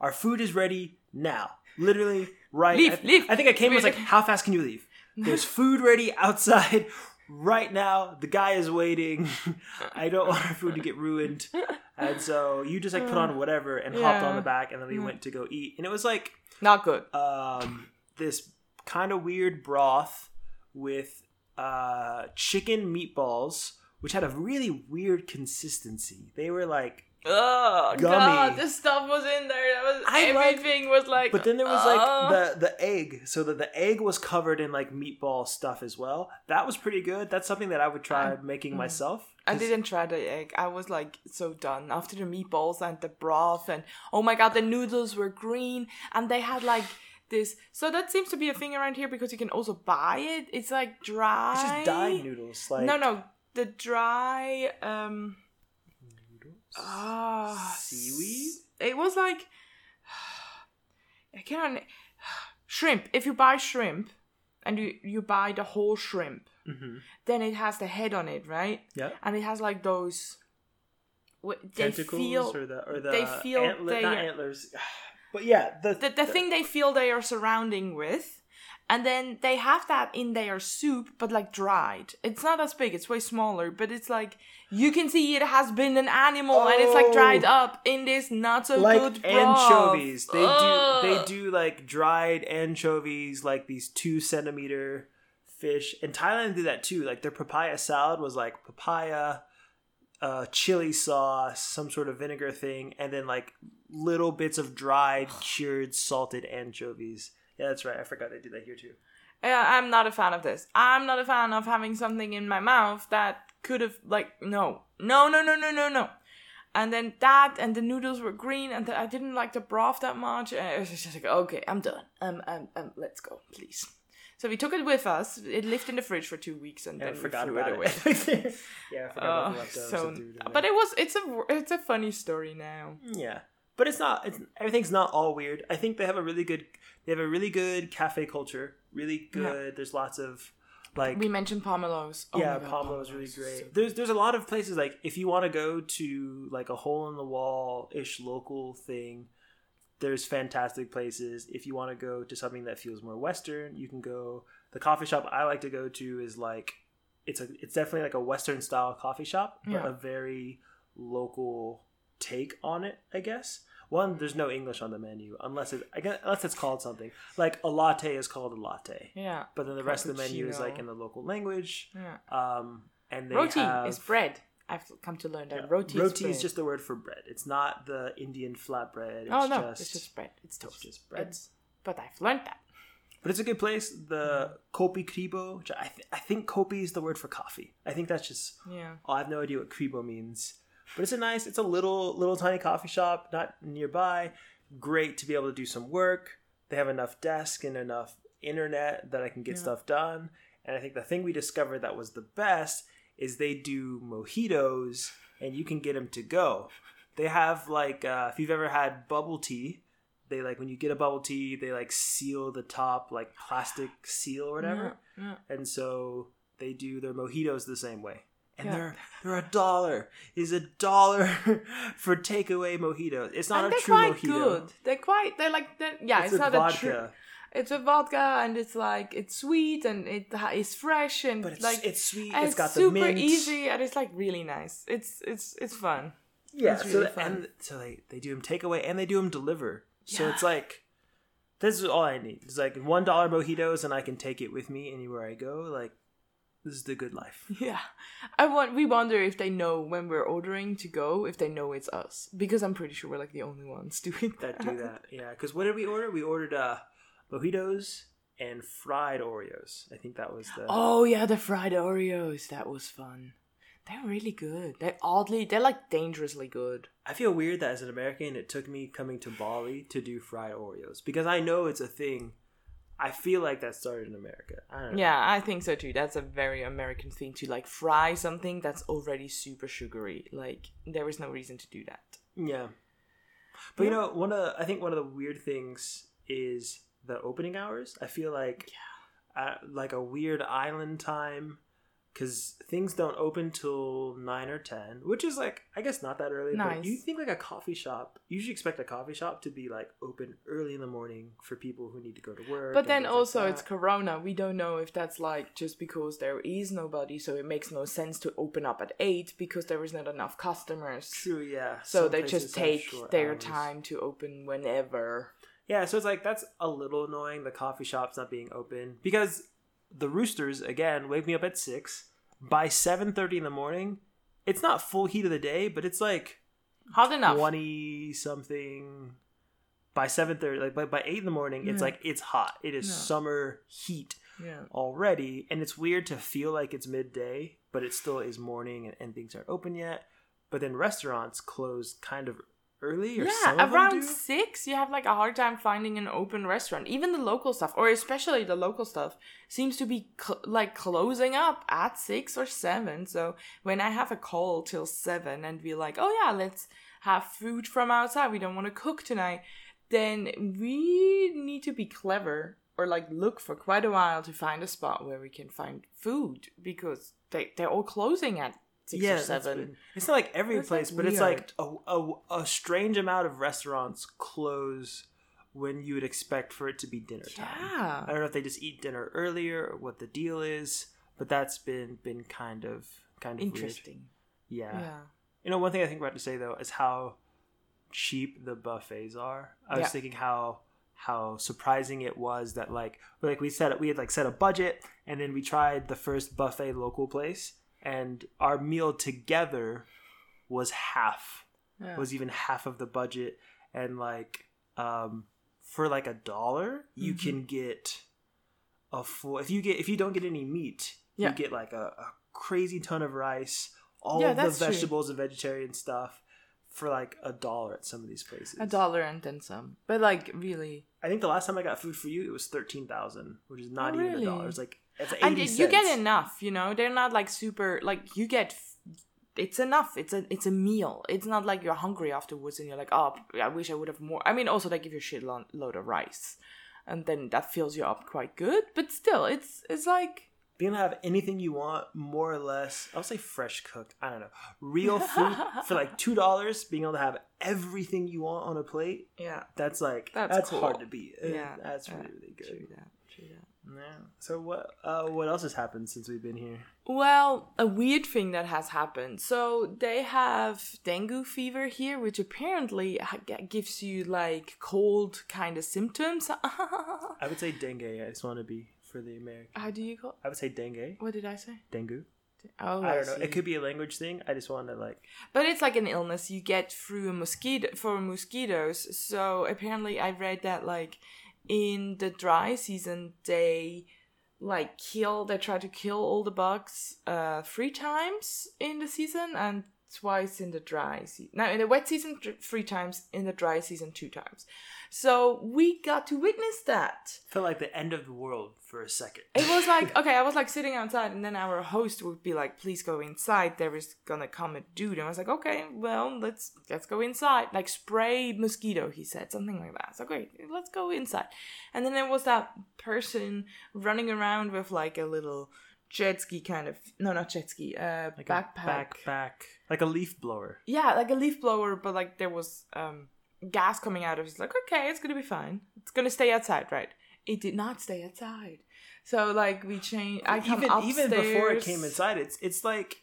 Speaker 2: our food is ready now. Literally, right?
Speaker 1: Leave,
Speaker 2: I,
Speaker 1: leave.
Speaker 2: I think I came and was like, how fast can you leave? There's food ready outside right now the guy is waiting. I don't want our food to get ruined. And so you just like put on whatever and hopped on the back, and then we
Speaker 1: Yeah.
Speaker 2: went to go eat. And it was like
Speaker 1: Not good.
Speaker 2: um, this kind of weird broth with uh, chicken meatballs, which had a really weird consistency. They were like,
Speaker 1: Oh god, this stuff was in there. That was
Speaker 2: I
Speaker 1: everything was like.
Speaker 2: but then there was
Speaker 1: uh,
Speaker 2: like the the egg, so that the egg was covered in like meatball stuff as well. That was pretty good. That's something that I would try
Speaker 1: I-
Speaker 2: making
Speaker 1: mm.
Speaker 2: myself.
Speaker 1: I didn't try the egg. I was like so done after the meatballs and the broth and oh my god, the noodles were green and they had like this. So that seems to be a thing around here because you can also buy it. It's like dry.
Speaker 2: It's just dyed noodles. Like
Speaker 1: no, no, the dry. um Ah,
Speaker 2: Seaweed?
Speaker 1: It was like I can't shrimp. If you buy shrimp and you you buy the whole shrimp,
Speaker 2: Mhm.
Speaker 1: then it has the head on it, right?
Speaker 2: Yeah.
Speaker 1: And it has like those. They
Speaker 2: Tentacles
Speaker 1: feel
Speaker 2: or the or the
Speaker 1: they feel
Speaker 2: antler,
Speaker 1: they
Speaker 2: not antlers. But yeah, the
Speaker 1: the the thing they feel they are surrounding with, and then they have that in their soup, but like dried. It's not as big; it's way smaller. But it's like you can see it has been an animal, and it's like dried
Speaker 2: Oh.
Speaker 1: up in this not so
Speaker 2: like
Speaker 1: good broth.
Speaker 2: anchovies. They
Speaker 1: Ugh.
Speaker 2: do they do like dried anchovies, like these two centimeter fish. And Thailand did that too. Like their papaya salad was like papaya, uh, chili sauce, some sort of vinegar thing, and then like little bits of dried, cured, salted anchovies. Yeah, that's right. I forgot they did that here too.
Speaker 1: Yeah, I'm not a fan of this. I'm not a fan of having something in my mouth that could have like no, no, no, no, no, no, no. And then that and the noodles were green, and the, I didn't like the broth that much. And it was just like, okay, I'm done. Um, um, um, let's go, please. So we took it with us. It lived in the fridge for two weeks, and
Speaker 2: And I
Speaker 1: then
Speaker 2: forgot
Speaker 1: we threw
Speaker 2: about
Speaker 1: it away.
Speaker 2: it. yeah, I forgot about
Speaker 1: Oh,
Speaker 2: the leftovers.
Speaker 1: so,
Speaker 2: and threw it away.
Speaker 1: but it was it's a it's a funny story now.
Speaker 2: Yeah, but it's not. It's, everything's not all weird. I think they have a really good. They have a really good cafe culture. Really good. There's lots of like.
Speaker 1: We mentioned Pomelos. Oh
Speaker 2: yeah,
Speaker 1: God,
Speaker 2: really great.
Speaker 1: so
Speaker 2: there's there's a lot of places like if you want to go to like a hole in the wall ish local thing, there's fantastic places. If you want to go to something that feels more western, you can go. The coffee shop I like to go to is like it's a it's definitely like a western style coffee shop, but
Speaker 1: Yeah.
Speaker 2: a very local take on it, I guess. One, there's no English on the menu unless it I guess, unless it's called something like a latte is called a latte,
Speaker 1: Yeah,
Speaker 2: but then the rest of the menu is like in the local language.
Speaker 1: yeah.
Speaker 2: Um, and they
Speaker 1: Roti
Speaker 2: have,
Speaker 1: is bread. I've come to learn that
Speaker 2: yeah,
Speaker 1: roti,
Speaker 2: roti
Speaker 1: is,
Speaker 2: is just the word for bread. It's not the Indian flatbread. It's
Speaker 1: oh no,
Speaker 2: just,
Speaker 1: it's just bread. It's toast.
Speaker 2: just bread.
Speaker 1: It's- but I've learned that.
Speaker 2: But it's a good place. The Kopi Kribo, which I, th- I think Kopi is the word for coffee. I think that's just.
Speaker 1: Yeah.
Speaker 2: Oh, I have no idea what Kribo means. But it's a nice, it's a little, little tiny coffee shop, not nearby. Great to be able to do some work. They have enough desk and enough internet that I can get
Speaker 1: Yeah.
Speaker 2: stuff done. And I think the thing we discovered that was the best is they do mojitos and you can get them to go. They have like, uh, if you've ever had bubble tea, they like when you get a bubble tea, they like seal the top like plastic seal or whatever
Speaker 1: Yeah, yeah.
Speaker 2: and so they do their mojitos the same way. And
Speaker 1: Yeah.
Speaker 2: they're they're a dollar. Is a dollar for takeaway mojitos. It's not
Speaker 1: and
Speaker 2: a
Speaker 1: they're
Speaker 2: true
Speaker 1: quite
Speaker 2: mojito.
Speaker 1: good. They're quite. They're like. They're, yeah,
Speaker 2: It's,
Speaker 1: it's,
Speaker 2: a
Speaker 1: not
Speaker 2: vodka,
Speaker 1: a true. It's a vodka, and it's like it's sweet and it is fresh and
Speaker 2: but it's
Speaker 1: like
Speaker 2: it's sweet.
Speaker 1: and
Speaker 2: it's got the
Speaker 1: super
Speaker 2: mint.
Speaker 1: easy and it's like really nice. It's it's it's fun.
Speaker 2: Yeah,
Speaker 1: It's
Speaker 2: so
Speaker 1: really fun.
Speaker 2: and so they they do them takeaway and they do them deliver. So
Speaker 1: Yeah.
Speaker 2: it's like this is all I need. It's like one dollar mojitos and I can take it with me anywhere I go. Like this is the good life.
Speaker 1: Yeah, I want. We wonder if they know when we're ordering to go if they know it's us because I'm pretty sure we're like the only ones doing
Speaker 2: that do that. Yeah, because what did we order? We ordered uh mojitos and fried Oreos. I think that was the.
Speaker 1: Oh yeah, the fried Oreos. That was fun. They're really good. They're oddly. They're like dangerously good.
Speaker 2: I feel weird that as an American, it took me coming to Bali to do fried Oreos because I know it's a thing. I feel like that started in America. I don't know.
Speaker 1: Yeah, I think so too. That's a very American thing to like fry something that's already super sugary. Like there is no reason to do that.
Speaker 2: Yeah. But you know, one of I think one of the weird things is the opening hours. I feel like uh, like a weird island time because things don't open till nine or ten, which is like I guess not that early.
Speaker 1: Nice.
Speaker 2: But you think like a coffee shop, you should expect a coffee shop to be like open early in the morning for people who need to go to work.
Speaker 1: But then
Speaker 2: things like
Speaker 1: also it's Corona. We don't know if that's like just because there is nobody, so it makes no sense to open up at eight because there is not enough customers.
Speaker 2: true, yeah.
Speaker 1: So
Speaker 2: Some
Speaker 1: they just take their
Speaker 2: hours.
Speaker 1: time to open whenever.
Speaker 2: Yeah, so it's like that's a little annoying. The coffee shop's not being open because the roosters again wake me up at six. By seven thirty in the morning, it's not full heat of the day, but it's like
Speaker 1: Hot enough.
Speaker 2: twenty something. By seven thirty, like by, by eight in the morning, it's like it's hot. It is
Speaker 1: Yeah.
Speaker 2: summer heat
Speaker 1: Yeah.
Speaker 2: already, and it's weird to feel like it's midday, but it still is morning, and, and things aren't open yet. But then restaurants close kind of early, or
Speaker 1: Yeah, around six, you have like a hard time finding an open restaurant. Even the local stuff, or especially the local stuff, seems to be cl- like closing up at six or seven. So when I have a call till seven and be like, oh yeah, let's have food from outside, we don't want to cook tonight, then we need to be clever or like look for quite a while to find a spot where we can find food because they, they're all closing at six or seven.
Speaker 2: it's not like every
Speaker 1: That's, like,
Speaker 2: place, but it's like a, a, a strange amount of restaurants close when you would expect for it to be dinner time. I don't know if they just eat dinner earlier or what the deal is, but that's been been kind of kind of weird.
Speaker 1: Interesting.
Speaker 2: Yeah.
Speaker 1: Yeah.
Speaker 2: You know, one thing I think we're about to say though is how cheap the buffets are. I was thinking how how surprising it was that like like we said we had like set a budget and then we tried the first buffet local place and our meal together was half
Speaker 1: Yeah.
Speaker 2: was even half of the budget and like um for like a dollar you
Speaker 1: Mhm.
Speaker 2: can get a full if you get if you don't get any meat
Speaker 1: Yeah.
Speaker 2: you get like a, a crazy ton of rice all
Speaker 1: Yeah,
Speaker 2: of the
Speaker 1: that's true.
Speaker 2: vegetables and vegetarian stuff for like a dollar at some of these places
Speaker 1: A dollar and then some. But like really.
Speaker 2: i think the last time i got food for you it was 13000 which is not
Speaker 1: Oh,
Speaker 2: even
Speaker 1: really?
Speaker 2: a dollar it's like it's 80
Speaker 1: And y- you get enough, you know? They're not like super like you get it's enough. It's a it's a meal. It's not like you're hungry afterwards and you're like, "Oh, I wish I would have more." I mean, also they give you a shit lo- load of rice. And then that fills you up quite good, but still it's it's like
Speaker 2: being able to have anything you want, more or less. I'll say fresh cooked. I don't know, real food for like two dollars. Being able to have everything you want on a plate.
Speaker 1: yeah.
Speaker 2: That's like
Speaker 1: That's
Speaker 2: that's,
Speaker 1: cool.
Speaker 2: hard to beat.
Speaker 1: Yeah.
Speaker 2: that's
Speaker 1: yeah,
Speaker 2: really really good.
Speaker 1: that.
Speaker 2: Yeah. So what uh what else has happened since we've been here?
Speaker 1: Well, a weird thing that has happened. So they have dengue fever here, which apparently gives you like cold kind of symptoms.
Speaker 2: I would say dengue. I just want to be for the American.
Speaker 1: How do you call?
Speaker 2: I would say dengue,
Speaker 1: What did I say?
Speaker 2: dengue.
Speaker 1: Oh,
Speaker 2: I don't know. It could be a language thing. I just want to like.
Speaker 1: But it's like an illness you get through a mosquito for mosquitoes. So apparently, I read that like in the dry season they like kill they try to kill all the bugs uh three times in the season and twice in the dry season. Now in the wet season three times, in the dry season two times. So we got to witness that.
Speaker 2: Felt like the end of the world for a second.
Speaker 1: It was like okay, I was like sitting outside, and then our host would be like, "Please go inside. There is gonna come a dude." And I was like, "Okay, well, let's let's go inside. Like spray mosquito," he said, something like that. So great, let's go inside. And then there was that person running around with like a little jet ski kind of no, not jet ski, uh,
Speaker 2: like
Speaker 1: backpack.
Speaker 2: a backpack, like a leaf blower.
Speaker 1: Yeah, like a leaf blower, but like there was um gas coming out of it. It's like, okay, it's gonna be fine. It's gonna stay outside, right? It did not stay outside. So like we changed. I come
Speaker 2: even
Speaker 1: upstairs.
Speaker 2: even before it came inside, it's it's like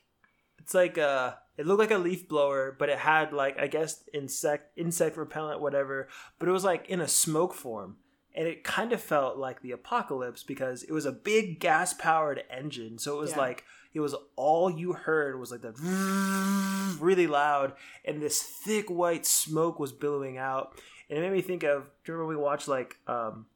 Speaker 2: it's like uh it looked like a leaf blower, but it had like I guess insect insect repellent whatever, but it was like in a smoke form. And it kind of felt like the apocalypse because it was a big gas powered engine. So it was
Speaker 1: Yeah.
Speaker 2: like it was all you heard was like the really loud and this thick white smoke was billowing out. And it made me think of do you remember we watched like um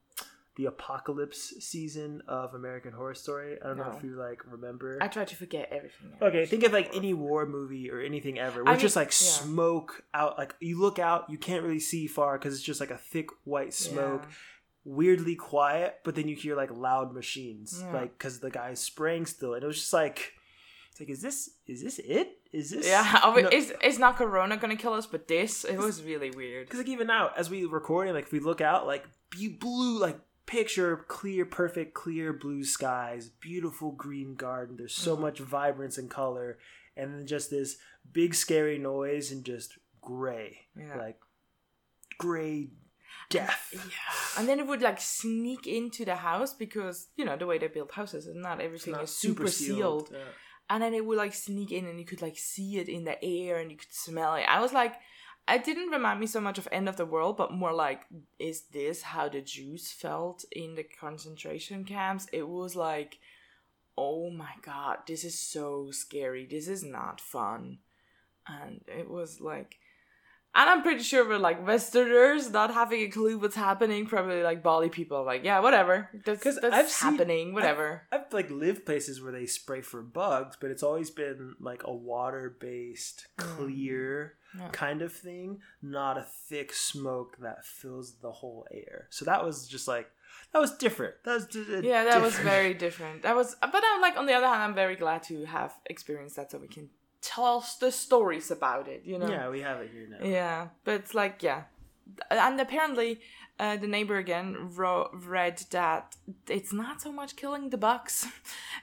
Speaker 2: the apocalypse season of American Horror Story? I don't know if you like remember.
Speaker 1: I try to forget everything.
Speaker 2: Okay, think of like any war movie or anything ever.
Speaker 1: I
Speaker 2: it's just like
Speaker 1: yeah.
Speaker 2: smoke out. Like you look out, you can't really see far because it's just like a thick white smoke.
Speaker 1: Yeah.
Speaker 2: Weirdly quiet, but then you hear like loud machines,
Speaker 1: Yeah.
Speaker 2: like because the guy's spraying still, and it was just like, it's like, is this is this it? Is this
Speaker 1: Yeah, oh,
Speaker 2: you know-
Speaker 1: it's it's not Corona gonna kill us, but this it was really weird.
Speaker 2: Because like even now, as we recording, like if we look out, like blue, like picture clear, perfect, clear blue skies, beautiful green garden. There's so
Speaker 1: Mhm.
Speaker 2: much vibrance and color, and then just this big scary noise and just gray,
Speaker 1: Yeah.
Speaker 2: like gray death.
Speaker 1: Yeah. And then it would like sneak into the house because, you know, the way they build houses is not everything
Speaker 2: not
Speaker 1: is super, sealed.
Speaker 2: Yeah.
Speaker 1: And then it would like sneak in and you could like see it in the air and you could smell it. I was like, it didn't remind me so much of End of the World, but more like, is this how the Jews felt in the concentration camps? It was like, oh my god, this is so scary. This is not fun. And it was like, and I'm pretty sure we're like Westerners not having a clue what's happening. Probably like Bali people, like yeah, whatever. That's, that's
Speaker 2: I've seen-
Speaker 1: happening. whatever.
Speaker 2: I've like lived places where they spray for bugs, but it's always been like a water based,
Speaker 1: Mm.
Speaker 2: clear
Speaker 1: Yeah.
Speaker 2: kind of thing, not a thick smoke that fills the whole air. So that was just like that was different. That was d- d-
Speaker 1: yeah, that was very different. That was, but I'm like on the other hand, I'm very glad to have experienced that, so we can tell us the stories about it. You know.
Speaker 2: Yeah, we have it here now.
Speaker 1: Yeah, but it's like yeah, and apparently uh, the neighbor again ro- read that it's not so much killing the bugs.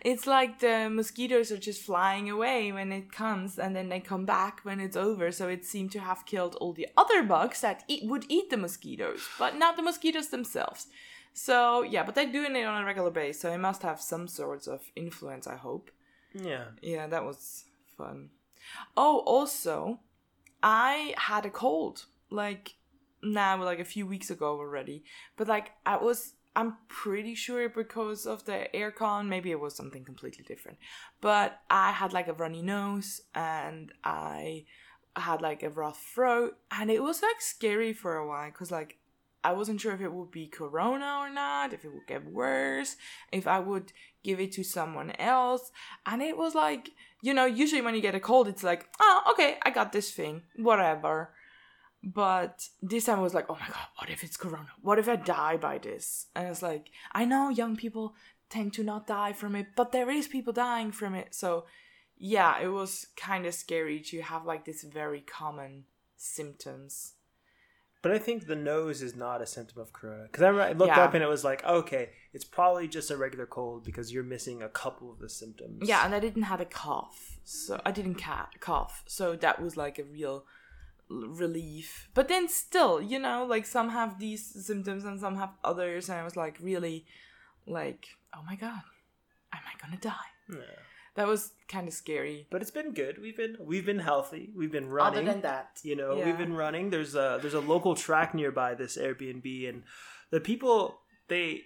Speaker 1: It's like the mosquitoes are just flying away when it comes, and then they come back when it's over. So it seemed to have killed all the other bugs that eat, would eat the mosquitoes, but not the mosquitoes themselves. So yeah, but they're doing it on a regular basis, so it must have some sorts of influence. I hope.
Speaker 2: Yeah.
Speaker 1: Yeah, that was fun. Oh, also, I had a cold like now, like a few weeks ago already. But like, I was, I'm pretty sure because of the aircon, maybe it was something completely different. But I had like a runny nose and I had like a rough throat, and it was like scary for a while because like I wasn't sure if it would be corona or not, if it would get worse, if I would give it to someone else. And it was like, you know, usually when you get a cold, it's like, oh, okay, I got this thing, whatever. But this time I was like, oh my god, what if it's corona? What if I die by this? And it's like, I know young people tend to not die from it, but there is people dying from it. So yeah, it was kind of scary to have like this very common symptoms.
Speaker 2: But I think the nose is not a symptom of corona because I, I looked
Speaker 1: Yeah.
Speaker 2: up and it was like, okay, it's probably just a regular cold because you're missing a couple of the symptoms.
Speaker 1: Yeah, and I didn't have a cough, so I didn't ca- cough, so that was like a real relief. But then still, you know, like some have these symptoms and some have others, and I was like really, like, oh my god, am I gonna die?
Speaker 2: Yeah.
Speaker 1: That was kind of scary.
Speaker 2: But it's been good. We've been we've been healthy. We've been running.
Speaker 1: Other than that,
Speaker 2: you know
Speaker 1: Yeah.
Speaker 2: we've been running there's a there's a local track nearby this airbnb and the people they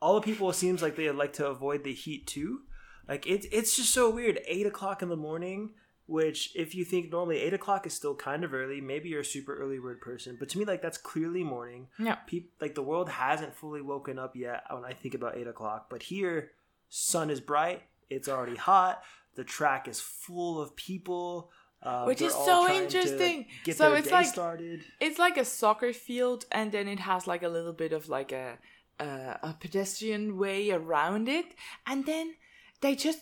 Speaker 2: all the people it seems like they like to avoid the heat too like it's it's just so weird eight o'clock in the morning which if you think normally eight o'clock is still kind of early maybe you're a super early bird person but to me like that's clearly morning
Speaker 1: yeah,
Speaker 2: Peop like the world hasn't fully woken up yet when i think about eight o'clock but here sun is bright it's already hot the track is full of people uh,
Speaker 1: Which is so
Speaker 2: to
Speaker 1: interesting.
Speaker 2: get
Speaker 1: So it's like-
Speaker 2: started
Speaker 1: it's like a soccer field, and then it has like a little bit of like a a, a pedestrian way around it, and then they just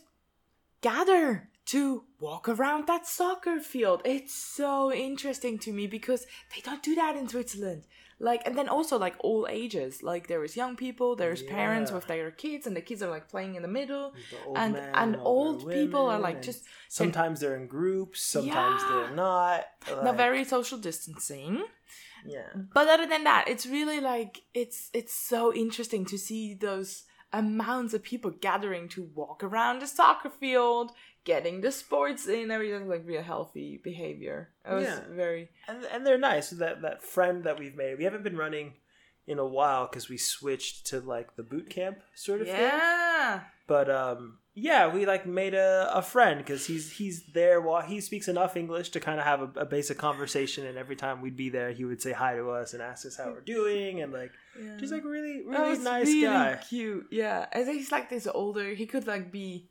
Speaker 1: gather to walk around that soccer field. It's so interesting to me because they don't do that in Switzerland. Like, and then also like all ages. Like there is young people, there's parents with their kids, and the kids are like playing in the middle.
Speaker 2: The
Speaker 1: And and old people are like just
Speaker 2: sometimes they're in groups sometimes
Speaker 1: Yeah.
Speaker 2: they're not like,
Speaker 1: very social distancing.
Speaker 2: yeah
Speaker 1: but other than that it's really like it's it's so interesting to see those amounts of people gathering to walk around the soccer field getting the sports in everything like real healthy behavior. It was
Speaker 2: Yeah.
Speaker 1: very
Speaker 2: and, and they're nice that that friend that we've made we haven't been running in a while because we switched to like the boot camp sort of thing.
Speaker 1: Yeah.
Speaker 2: But um yeah we like made a, a friend because he's he's there while he speaks enough english to kind of have a, a basic conversation and every time we'd be there he would say hi to us and ask us how we're doing and like
Speaker 1: yeah.
Speaker 2: just like really really nice
Speaker 1: really
Speaker 2: guy.
Speaker 1: cute yeah. And he's like this older he could like be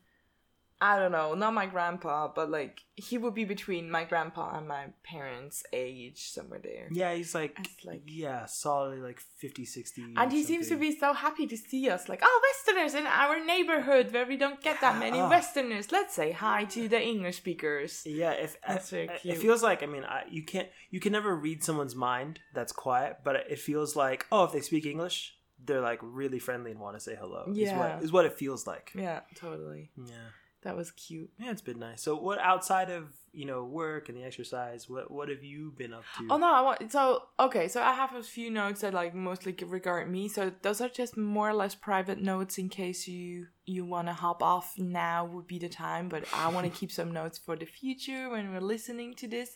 Speaker 1: I don't know, not my grandpa, but like he would be between my grandpa and my parents' age, somewhere there.
Speaker 2: yeah he's like,
Speaker 1: like-
Speaker 2: yeah solidly like 50 60
Speaker 1: And he seems to be so happy to see us, like, oh, Westerners in our neighborhood where we don't get that many
Speaker 2: Oh.
Speaker 1: Westerners. Let's say hi to the English speakers.
Speaker 2: Yeah, if uh,
Speaker 1: That's very uh,
Speaker 2: I-
Speaker 1: cute.
Speaker 2: it feels like I mean, I, you can't you can never read someone's mind that's quiet, but it feels like oh, if they speak English, they're like really friendly and want to say hello. is
Speaker 1: Yeah.
Speaker 2: what, is what it feels like.
Speaker 1: Yeah, totally.
Speaker 2: Yeah.
Speaker 1: That was cute.
Speaker 2: Yeah, it's been nice. So, what outside of you know work and the exercise, what what have you been up to?
Speaker 1: Oh no, I want so okay. So I have a few notes that like mostly regard me. So those are just more or less private notes in case you you want to hop off. Now would be the time, but I want to keep some notes for the future when we're listening to this.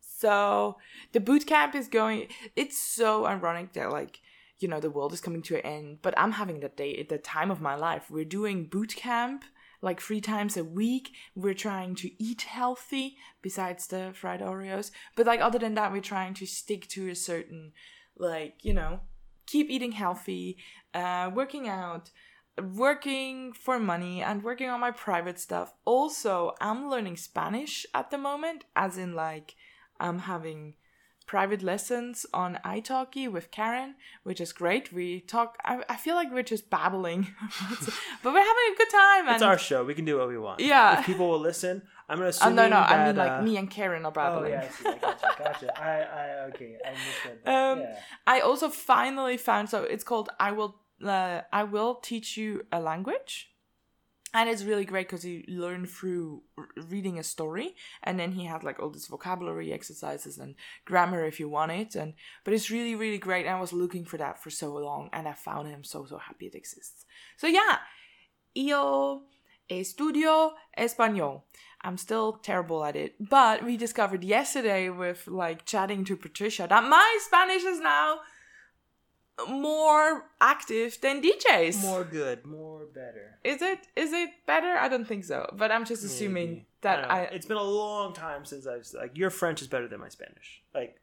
Speaker 1: So the boot camp is going. It's so ironic that like you know the world is coming to an end, but I'm having that day at the time of my life. We're doing boot camp like three times a week. We're trying to eat healthy besides the fried Oreos. But like other than that, we're trying to stick to a certain like, you know, keep eating healthy, uh, working out, working for money and working on my private stuff. Also, I'm learning Spanish at the moment, as in like I'm having private lessons on italki with Karen, which is great. We talk. I, I feel like we're just babbling, but we're having a good time.
Speaker 2: it's our show. We can do what we want.
Speaker 1: Yeah.
Speaker 2: If people will listen, I'm gonna
Speaker 1: Oh
Speaker 2: assume.
Speaker 1: no, no,
Speaker 2: that,
Speaker 1: I mean like
Speaker 2: uh,
Speaker 1: me and Karen are babbling Oh
Speaker 2: yeah, I. I gotcha, gotcha. I, I, okay, I that.
Speaker 1: Um,
Speaker 2: yeah.
Speaker 1: I also finally found so it's called I will uh, I will teach you a language, and it's really great because you learn through reading a story, and then he had like all this vocabulary exercises and grammar if you want it, and but it's really really great. And I was looking for that for so long, and I found him so so happy it exists. So yeah, yo estudio español. I'm still terrible at it, but we discovered yesterday with like chatting to Patricia that my Spanish is now more active than DJ's.
Speaker 2: More good, more better.
Speaker 1: Is it? Is it better? I don't think so. But I'm just assuming
Speaker 2: Maybe.
Speaker 1: that
Speaker 2: don't.
Speaker 1: I.
Speaker 2: It's been a long time since I've like your French is better than my Spanish. Like.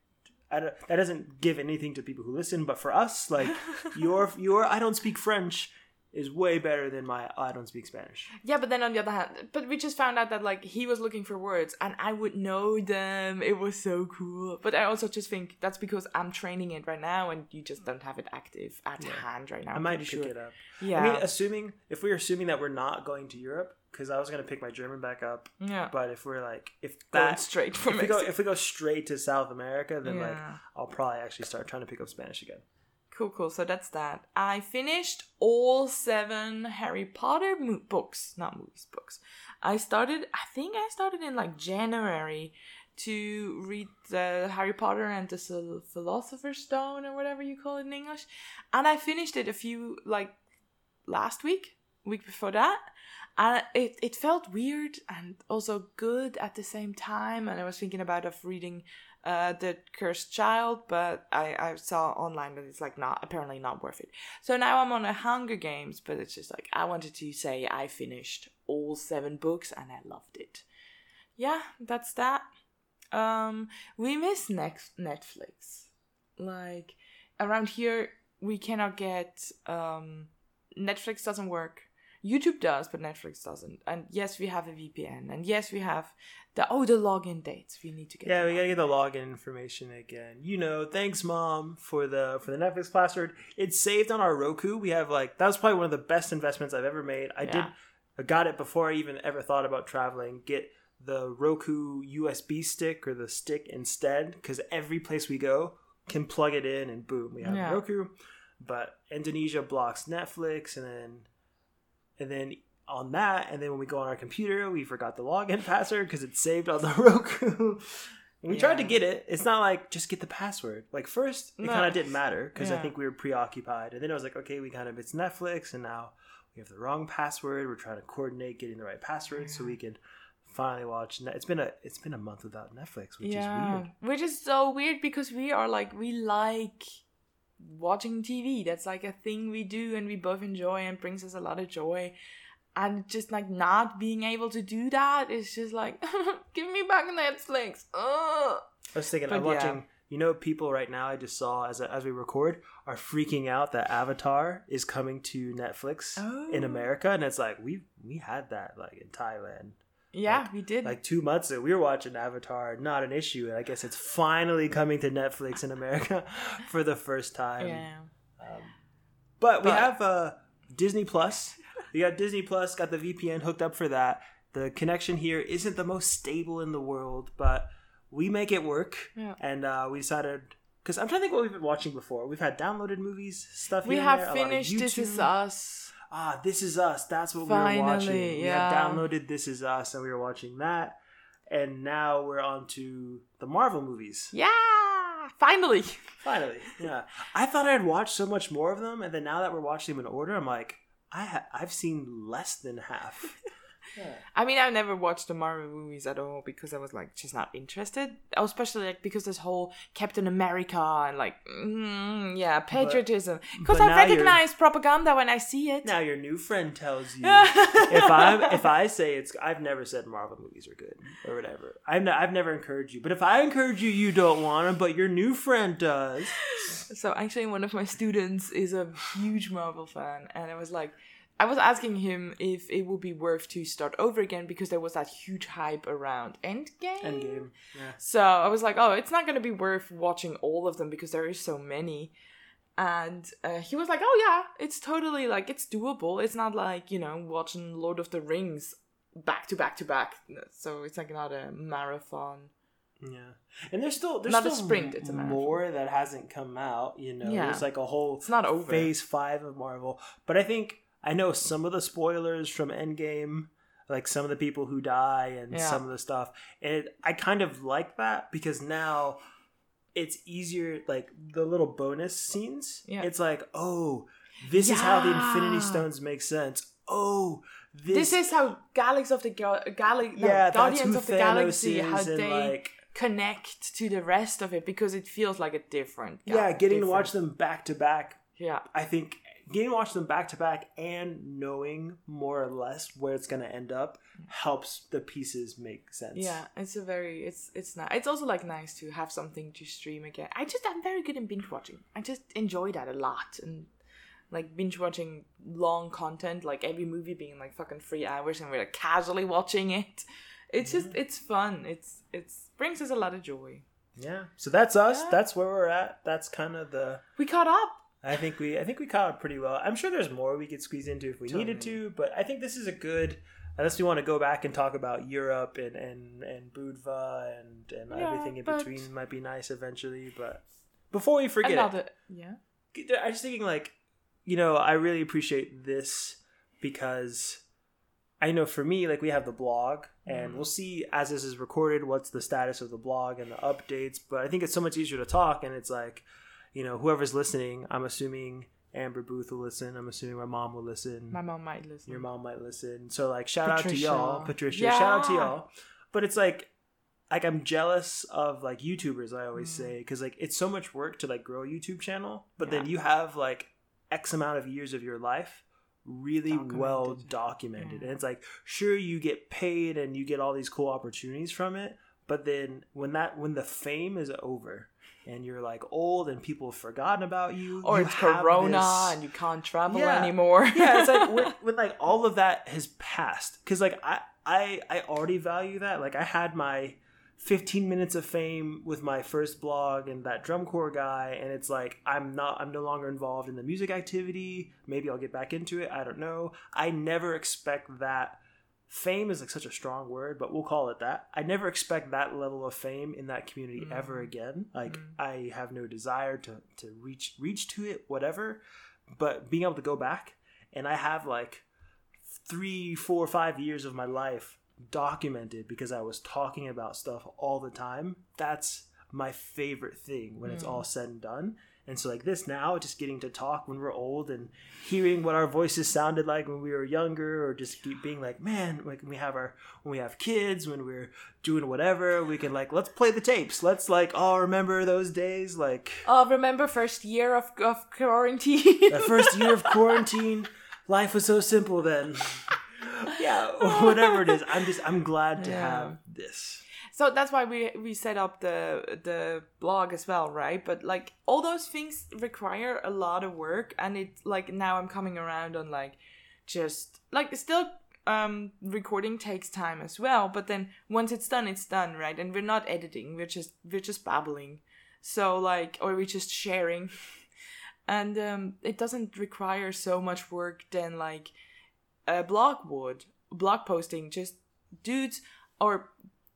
Speaker 2: I don't, that doesn't give anything to people who listen, but for us, like your your I don't speak French is way better than my I don't speak Spanish.
Speaker 1: Yeah, but then on the other hand, but we just found out that like he was looking for words and I would know them. It was so cool. But I also just think that's because I'm training it right now and you just don't have it active at hand right now.
Speaker 2: I might pick it up.
Speaker 1: Yeah.
Speaker 2: I mean, assuming if we're assuming that we're not going to Europe, because I was gonna pick my German back up,
Speaker 1: yeah.
Speaker 2: but if we're like if
Speaker 1: Going
Speaker 2: that
Speaker 1: straight from
Speaker 2: if we go if we go straight to South America, then like I'll probably actually start trying to pick up Spanish again.
Speaker 1: Cool, cool. So that's that. I finished all seven Harry Potter mo- books, not movies, books. I started, I think I started in like January to read the Harry Potter and the Philosopher's Stone or whatever you call it in English. And I finished it a few, like last week, week before that. And it, it felt weird and also good at the same time. And I was thinking about of reading uh, the cursed child, but I, I saw online that it's like not apparently not worth it. So now I'm on a Hunger Games, but it's just like I wanted to say I finished all seven books and I loved it. Yeah, that's that. Um, we miss next Netflix. Like around here, we cannot get um, Netflix doesn't work. YouTube does, but Netflix doesn't. And yes, we have a VPN, and yes, we have the oh the login dates. We need to get.
Speaker 2: Yeah, we gotta get the login information again. You know, thanks mom for the for the Netflix password. It's saved on our Roku. We have like that was probably one of the best investments I've ever made. I did I got it before I even ever thought about traveling. Get the Roku USB stick or the stick instead because every place we go can plug it in and boom, we have
Speaker 1: Yeah.
Speaker 2: Roku. But Indonesia blocks Netflix and then and then on that and then when we go on our computer we forgot the login password because it's saved on the Roku. We tried to get it. It's not like just get the password. Like first, it
Speaker 1: No.
Speaker 2: kind of didn't matter because I think we were preoccupied. And then I was like, okay, we kind of it's Netflix, and now we have the wrong password. We're trying to coordinate getting the right password so we can finally watch. Net- It's been a it's been a month without Netflix, which is weird.
Speaker 1: Which is so weird because we are like we like watching TV. That's like a thing we do and we both enjoy and brings us a lot of joy. And just like not being able to do that is just like give me back Netflix. Ugh.
Speaker 2: I was thinking, I'm
Speaker 1: yeah.
Speaker 2: watching. You know, people right now I just saw as as we record are freaking out that Avatar is coming to Netflix in
Speaker 1: Oh.
Speaker 2: America, and it's like we we had that like in Thailand.
Speaker 1: Yeah, we did.
Speaker 2: like two months ago, we were watching Avatar, not an issue. And I guess it's finally coming to Netflix in America for the first time.
Speaker 1: yeah.
Speaker 2: But we
Speaker 1: But-
Speaker 2: have uh, Disney Plus. We got Disney Plus, got the VPN hooked up for that. The connection here isn't the most stable in the world, but we make it work.
Speaker 1: Yeah.
Speaker 2: And uh, we decided because I'm trying to think what we've been watching before. We've had downloaded movies, stuff.
Speaker 1: We have
Speaker 2: there, a lot of
Speaker 1: finished This Is Us.
Speaker 2: Ah, This Is Us. That's what we were watching. We
Speaker 1: yeah.
Speaker 2: had downloaded This Is Us, and we were watching that. And now we're on to the Marvel movies.
Speaker 1: Yeah, finally.
Speaker 2: Finally, yeah. I thought I'd watched so much more of them, and then now that we're watching them in order, I'm like, I ha- I've seen less than half. yeah.
Speaker 1: I mean, I've never watched the Marvel movies at all because I was like just not interested. Especially like because this whole Captain America and like mm, yeah patriotism. Because I recognize propaganda when I see it.
Speaker 2: Now your new friend tells you if I if I say it's I've never said Marvel movies are good or whatever. I've I've never encouraged you, but if I encourage you, you don't want them, but your new friend does.
Speaker 1: So actually, one of my students is a huge Marvel fan, and I was like, I was asking him if it would be worth to start over again because there was that huge hype around Endgame.
Speaker 2: Endgame. Yeah.
Speaker 1: So I was like, oh, it's not going to be worth watching all of them because there is so many. And uh, he was like, oh, yeah, it's totally like, it's doable. It's not like, you know, watching Lord of the Rings back to back to back. So it's like not a marathon.
Speaker 2: Yeah, and there's still there's
Speaker 1: Not a
Speaker 2: still
Speaker 1: sprint, it's a marathon.
Speaker 2: more that hasn't come out. You know,
Speaker 1: Yeah.
Speaker 2: there's like a whole
Speaker 1: It's not over.
Speaker 2: phase five of Marvel. But I think I know some of the spoilers from Endgame, like some of the people who die and
Speaker 1: Yeah.
Speaker 2: some of the stuff. And I kind of like that because now it's easier. Like the little bonus scenes,
Speaker 1: Yeah.
Speaker 2: it's like, oh, this is how the Infinity Stones make sense. Oh,
Speaker 1: This,
Speaker 2: this,
Speaker 1: is how Galaxy of the Gal- Gal- no,
Speaker 2: yeah, that's
Speaker 1: Guardians of the
Speaker 2: Thanos
Speaker 1: Galaxy, how they
Speaker 2: like
Speaker 1: connect to the rest of it because it feels like a different.
Speaker 2: yeah, getting to watch them back to back
Speaker 1: Yeah,
Speaker 2: I think getting to watch them back to back and knowing more or less where it's going to end up helps the pieces make sense.
Speaker 1: yeah, it's a very it's it's nice. It's also like nice to have something to stream again. I just I'm very good in binge watching. I just enjoy that a lot and like binge watching long content, like every movie being like fucking three hours, and we're like casually watching it. It's just it's fun. It's it's brings us a lot of joy.
Speaker 2: Yeah. So that's us.
Speaker 1: Yeah.
Speaker 2: That's where we're at. That's kind of the
Speaker 1: We caught up.
Speaker 2: I think we I think we caught it pretty well. I'm sure there's more we could squeeze into if we needed to, but I think this is a good unless we want to go back and talk about Europe and and and Budva and and
Speaker 1: Yeah,
Speaker 2: everything in between might be nice eventually, but before we forget it,
Speaker 1: yeah.
Speaker 2: I was thinking like, you know, I really appreciate this because I know for me, like we have the blog, and
Speaker 1: Mhm.
Speaker 2: we'll see as this is recorded what's the status of the blog and the updates. But I think it's so much easier to talk, and it's like, you know, whoever's listening, I'm assuming Amber Booth will listen. I'm assuming my mom will listen.
Speaker 1: My mom might listen.
Speaker 2: Your mom might listen. So like, shout out to y'all, Patricia. Shout out to y'all. But it's like, like I'm jealous of like YouTubers. I always
Speaker 1: Mm.
Speaker 2: say because like it's so much work to like grow a YouTube channel, but then you have like X amount of years of your life really
Speaker 1: Documented.
Speaker 2: well documented,
Speaker 1: Yeah.
Speaker 2: and it's like sure you get paid and you get all these cool opportunities from it, but then when that when the fame is over. And you're like old, and people have forgotten about you.
Speaker 1: or
Speaker 2: you
Speaker 1: it's Corona
Speaker 2: this-
Speaker 1: and you can't travel
Speaker 2: Yeah.
Speaker 1: anymore.
Speaker 2: yeah, it's like when, when like all of that has passed, because like I I I already value that. Like I had my 15 minutes of fame with my first blog and that drum corps guy, and it's like I'm not I'm no longer involved in the music activity. Maybe I'll get back into it. I don't know. I never expect that. Fame is like such a strong word, but we'll call it that. I never expect that level of fame in that community ever
Speaker 1: Mhm.
Speaker 2: again. Like
Speaker 1: Mhm.
Speaker 2: I have no desire to to reach reach to it, whatever. But being able to go back and I have like three, four, five years of my life documented because I was talking about stuff all the time. That's my favorite thing when it's
Speaker 1: Mm.
Speaker 2: all said and done. And so, like this now, just getting to talk when we're old and hearing what our voices sounded like when we were younger, or just keep being like, man, like when we have our when we have kids, when we're doing whatever, we can like let's play the tapes. Let's like all remember those days, like
Speaker 1: Oh, remember first year of of quarantine?
Speaker 2: the first year of quarantine. Life was so simple then. yeah, whatever it is, I'm just I'm glad to
Speaker 1: Yeah.
Speaker 2: have this.
Speaker 1: So that's why we we set up the the blog as well, right? But like all those things require a lot of work, and it like now I'm coming around on like just like still um recording takes time as well but then once it's done it's done right? And we're not editing we're just we're just babbling. So like or we're just sharing. And um it doesn't require so much work than like a blog would. Blog posting just dudes or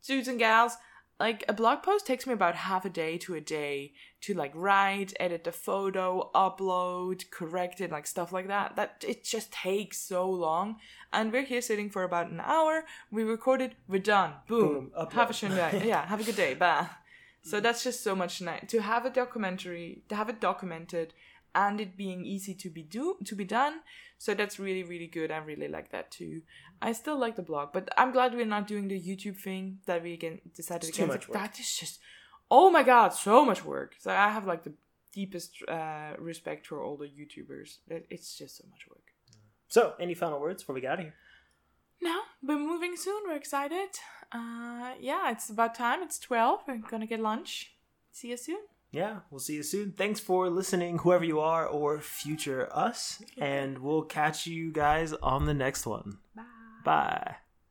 Speaker 1: dudes and gals like a blog post takes me about half a day to a day to like write edit the photo upload correct it like stuff like that that it just takes so long. And we're here sitting for about an hour. We recorded we're done. Boom,
Speaker 2: Boom,
Speaker 1: have a good day. Yeah have a good day. Bye. So mm. that's just so much nice to have a documentary to have it documented and it being easy to be do to be done. So that's really really good. I really like that too. I still like the blog but i'm glad we're not doing the youtube thing that we again decided
Speaker 2: It's too
Speaker 1: against.
Speaker 2: much work.
Speaker 1: that is just oh my god so much work. So i have like the deepest uh, respect for all the youtubers. It's just so much work.
Speaker 2: So, any final words before we get out of here?
Speaker 1: No, we're moving soon. We're excited. Uh yeah it's about time. It's 12 we're gonna get lunch. See you soon
Speaker 2: Yeah, we'll see you soon. Thanks for listening, whoever you are or future us, and we'll catch you guys on the next one.
Speaker 1: bye
Speaker 2: Bye.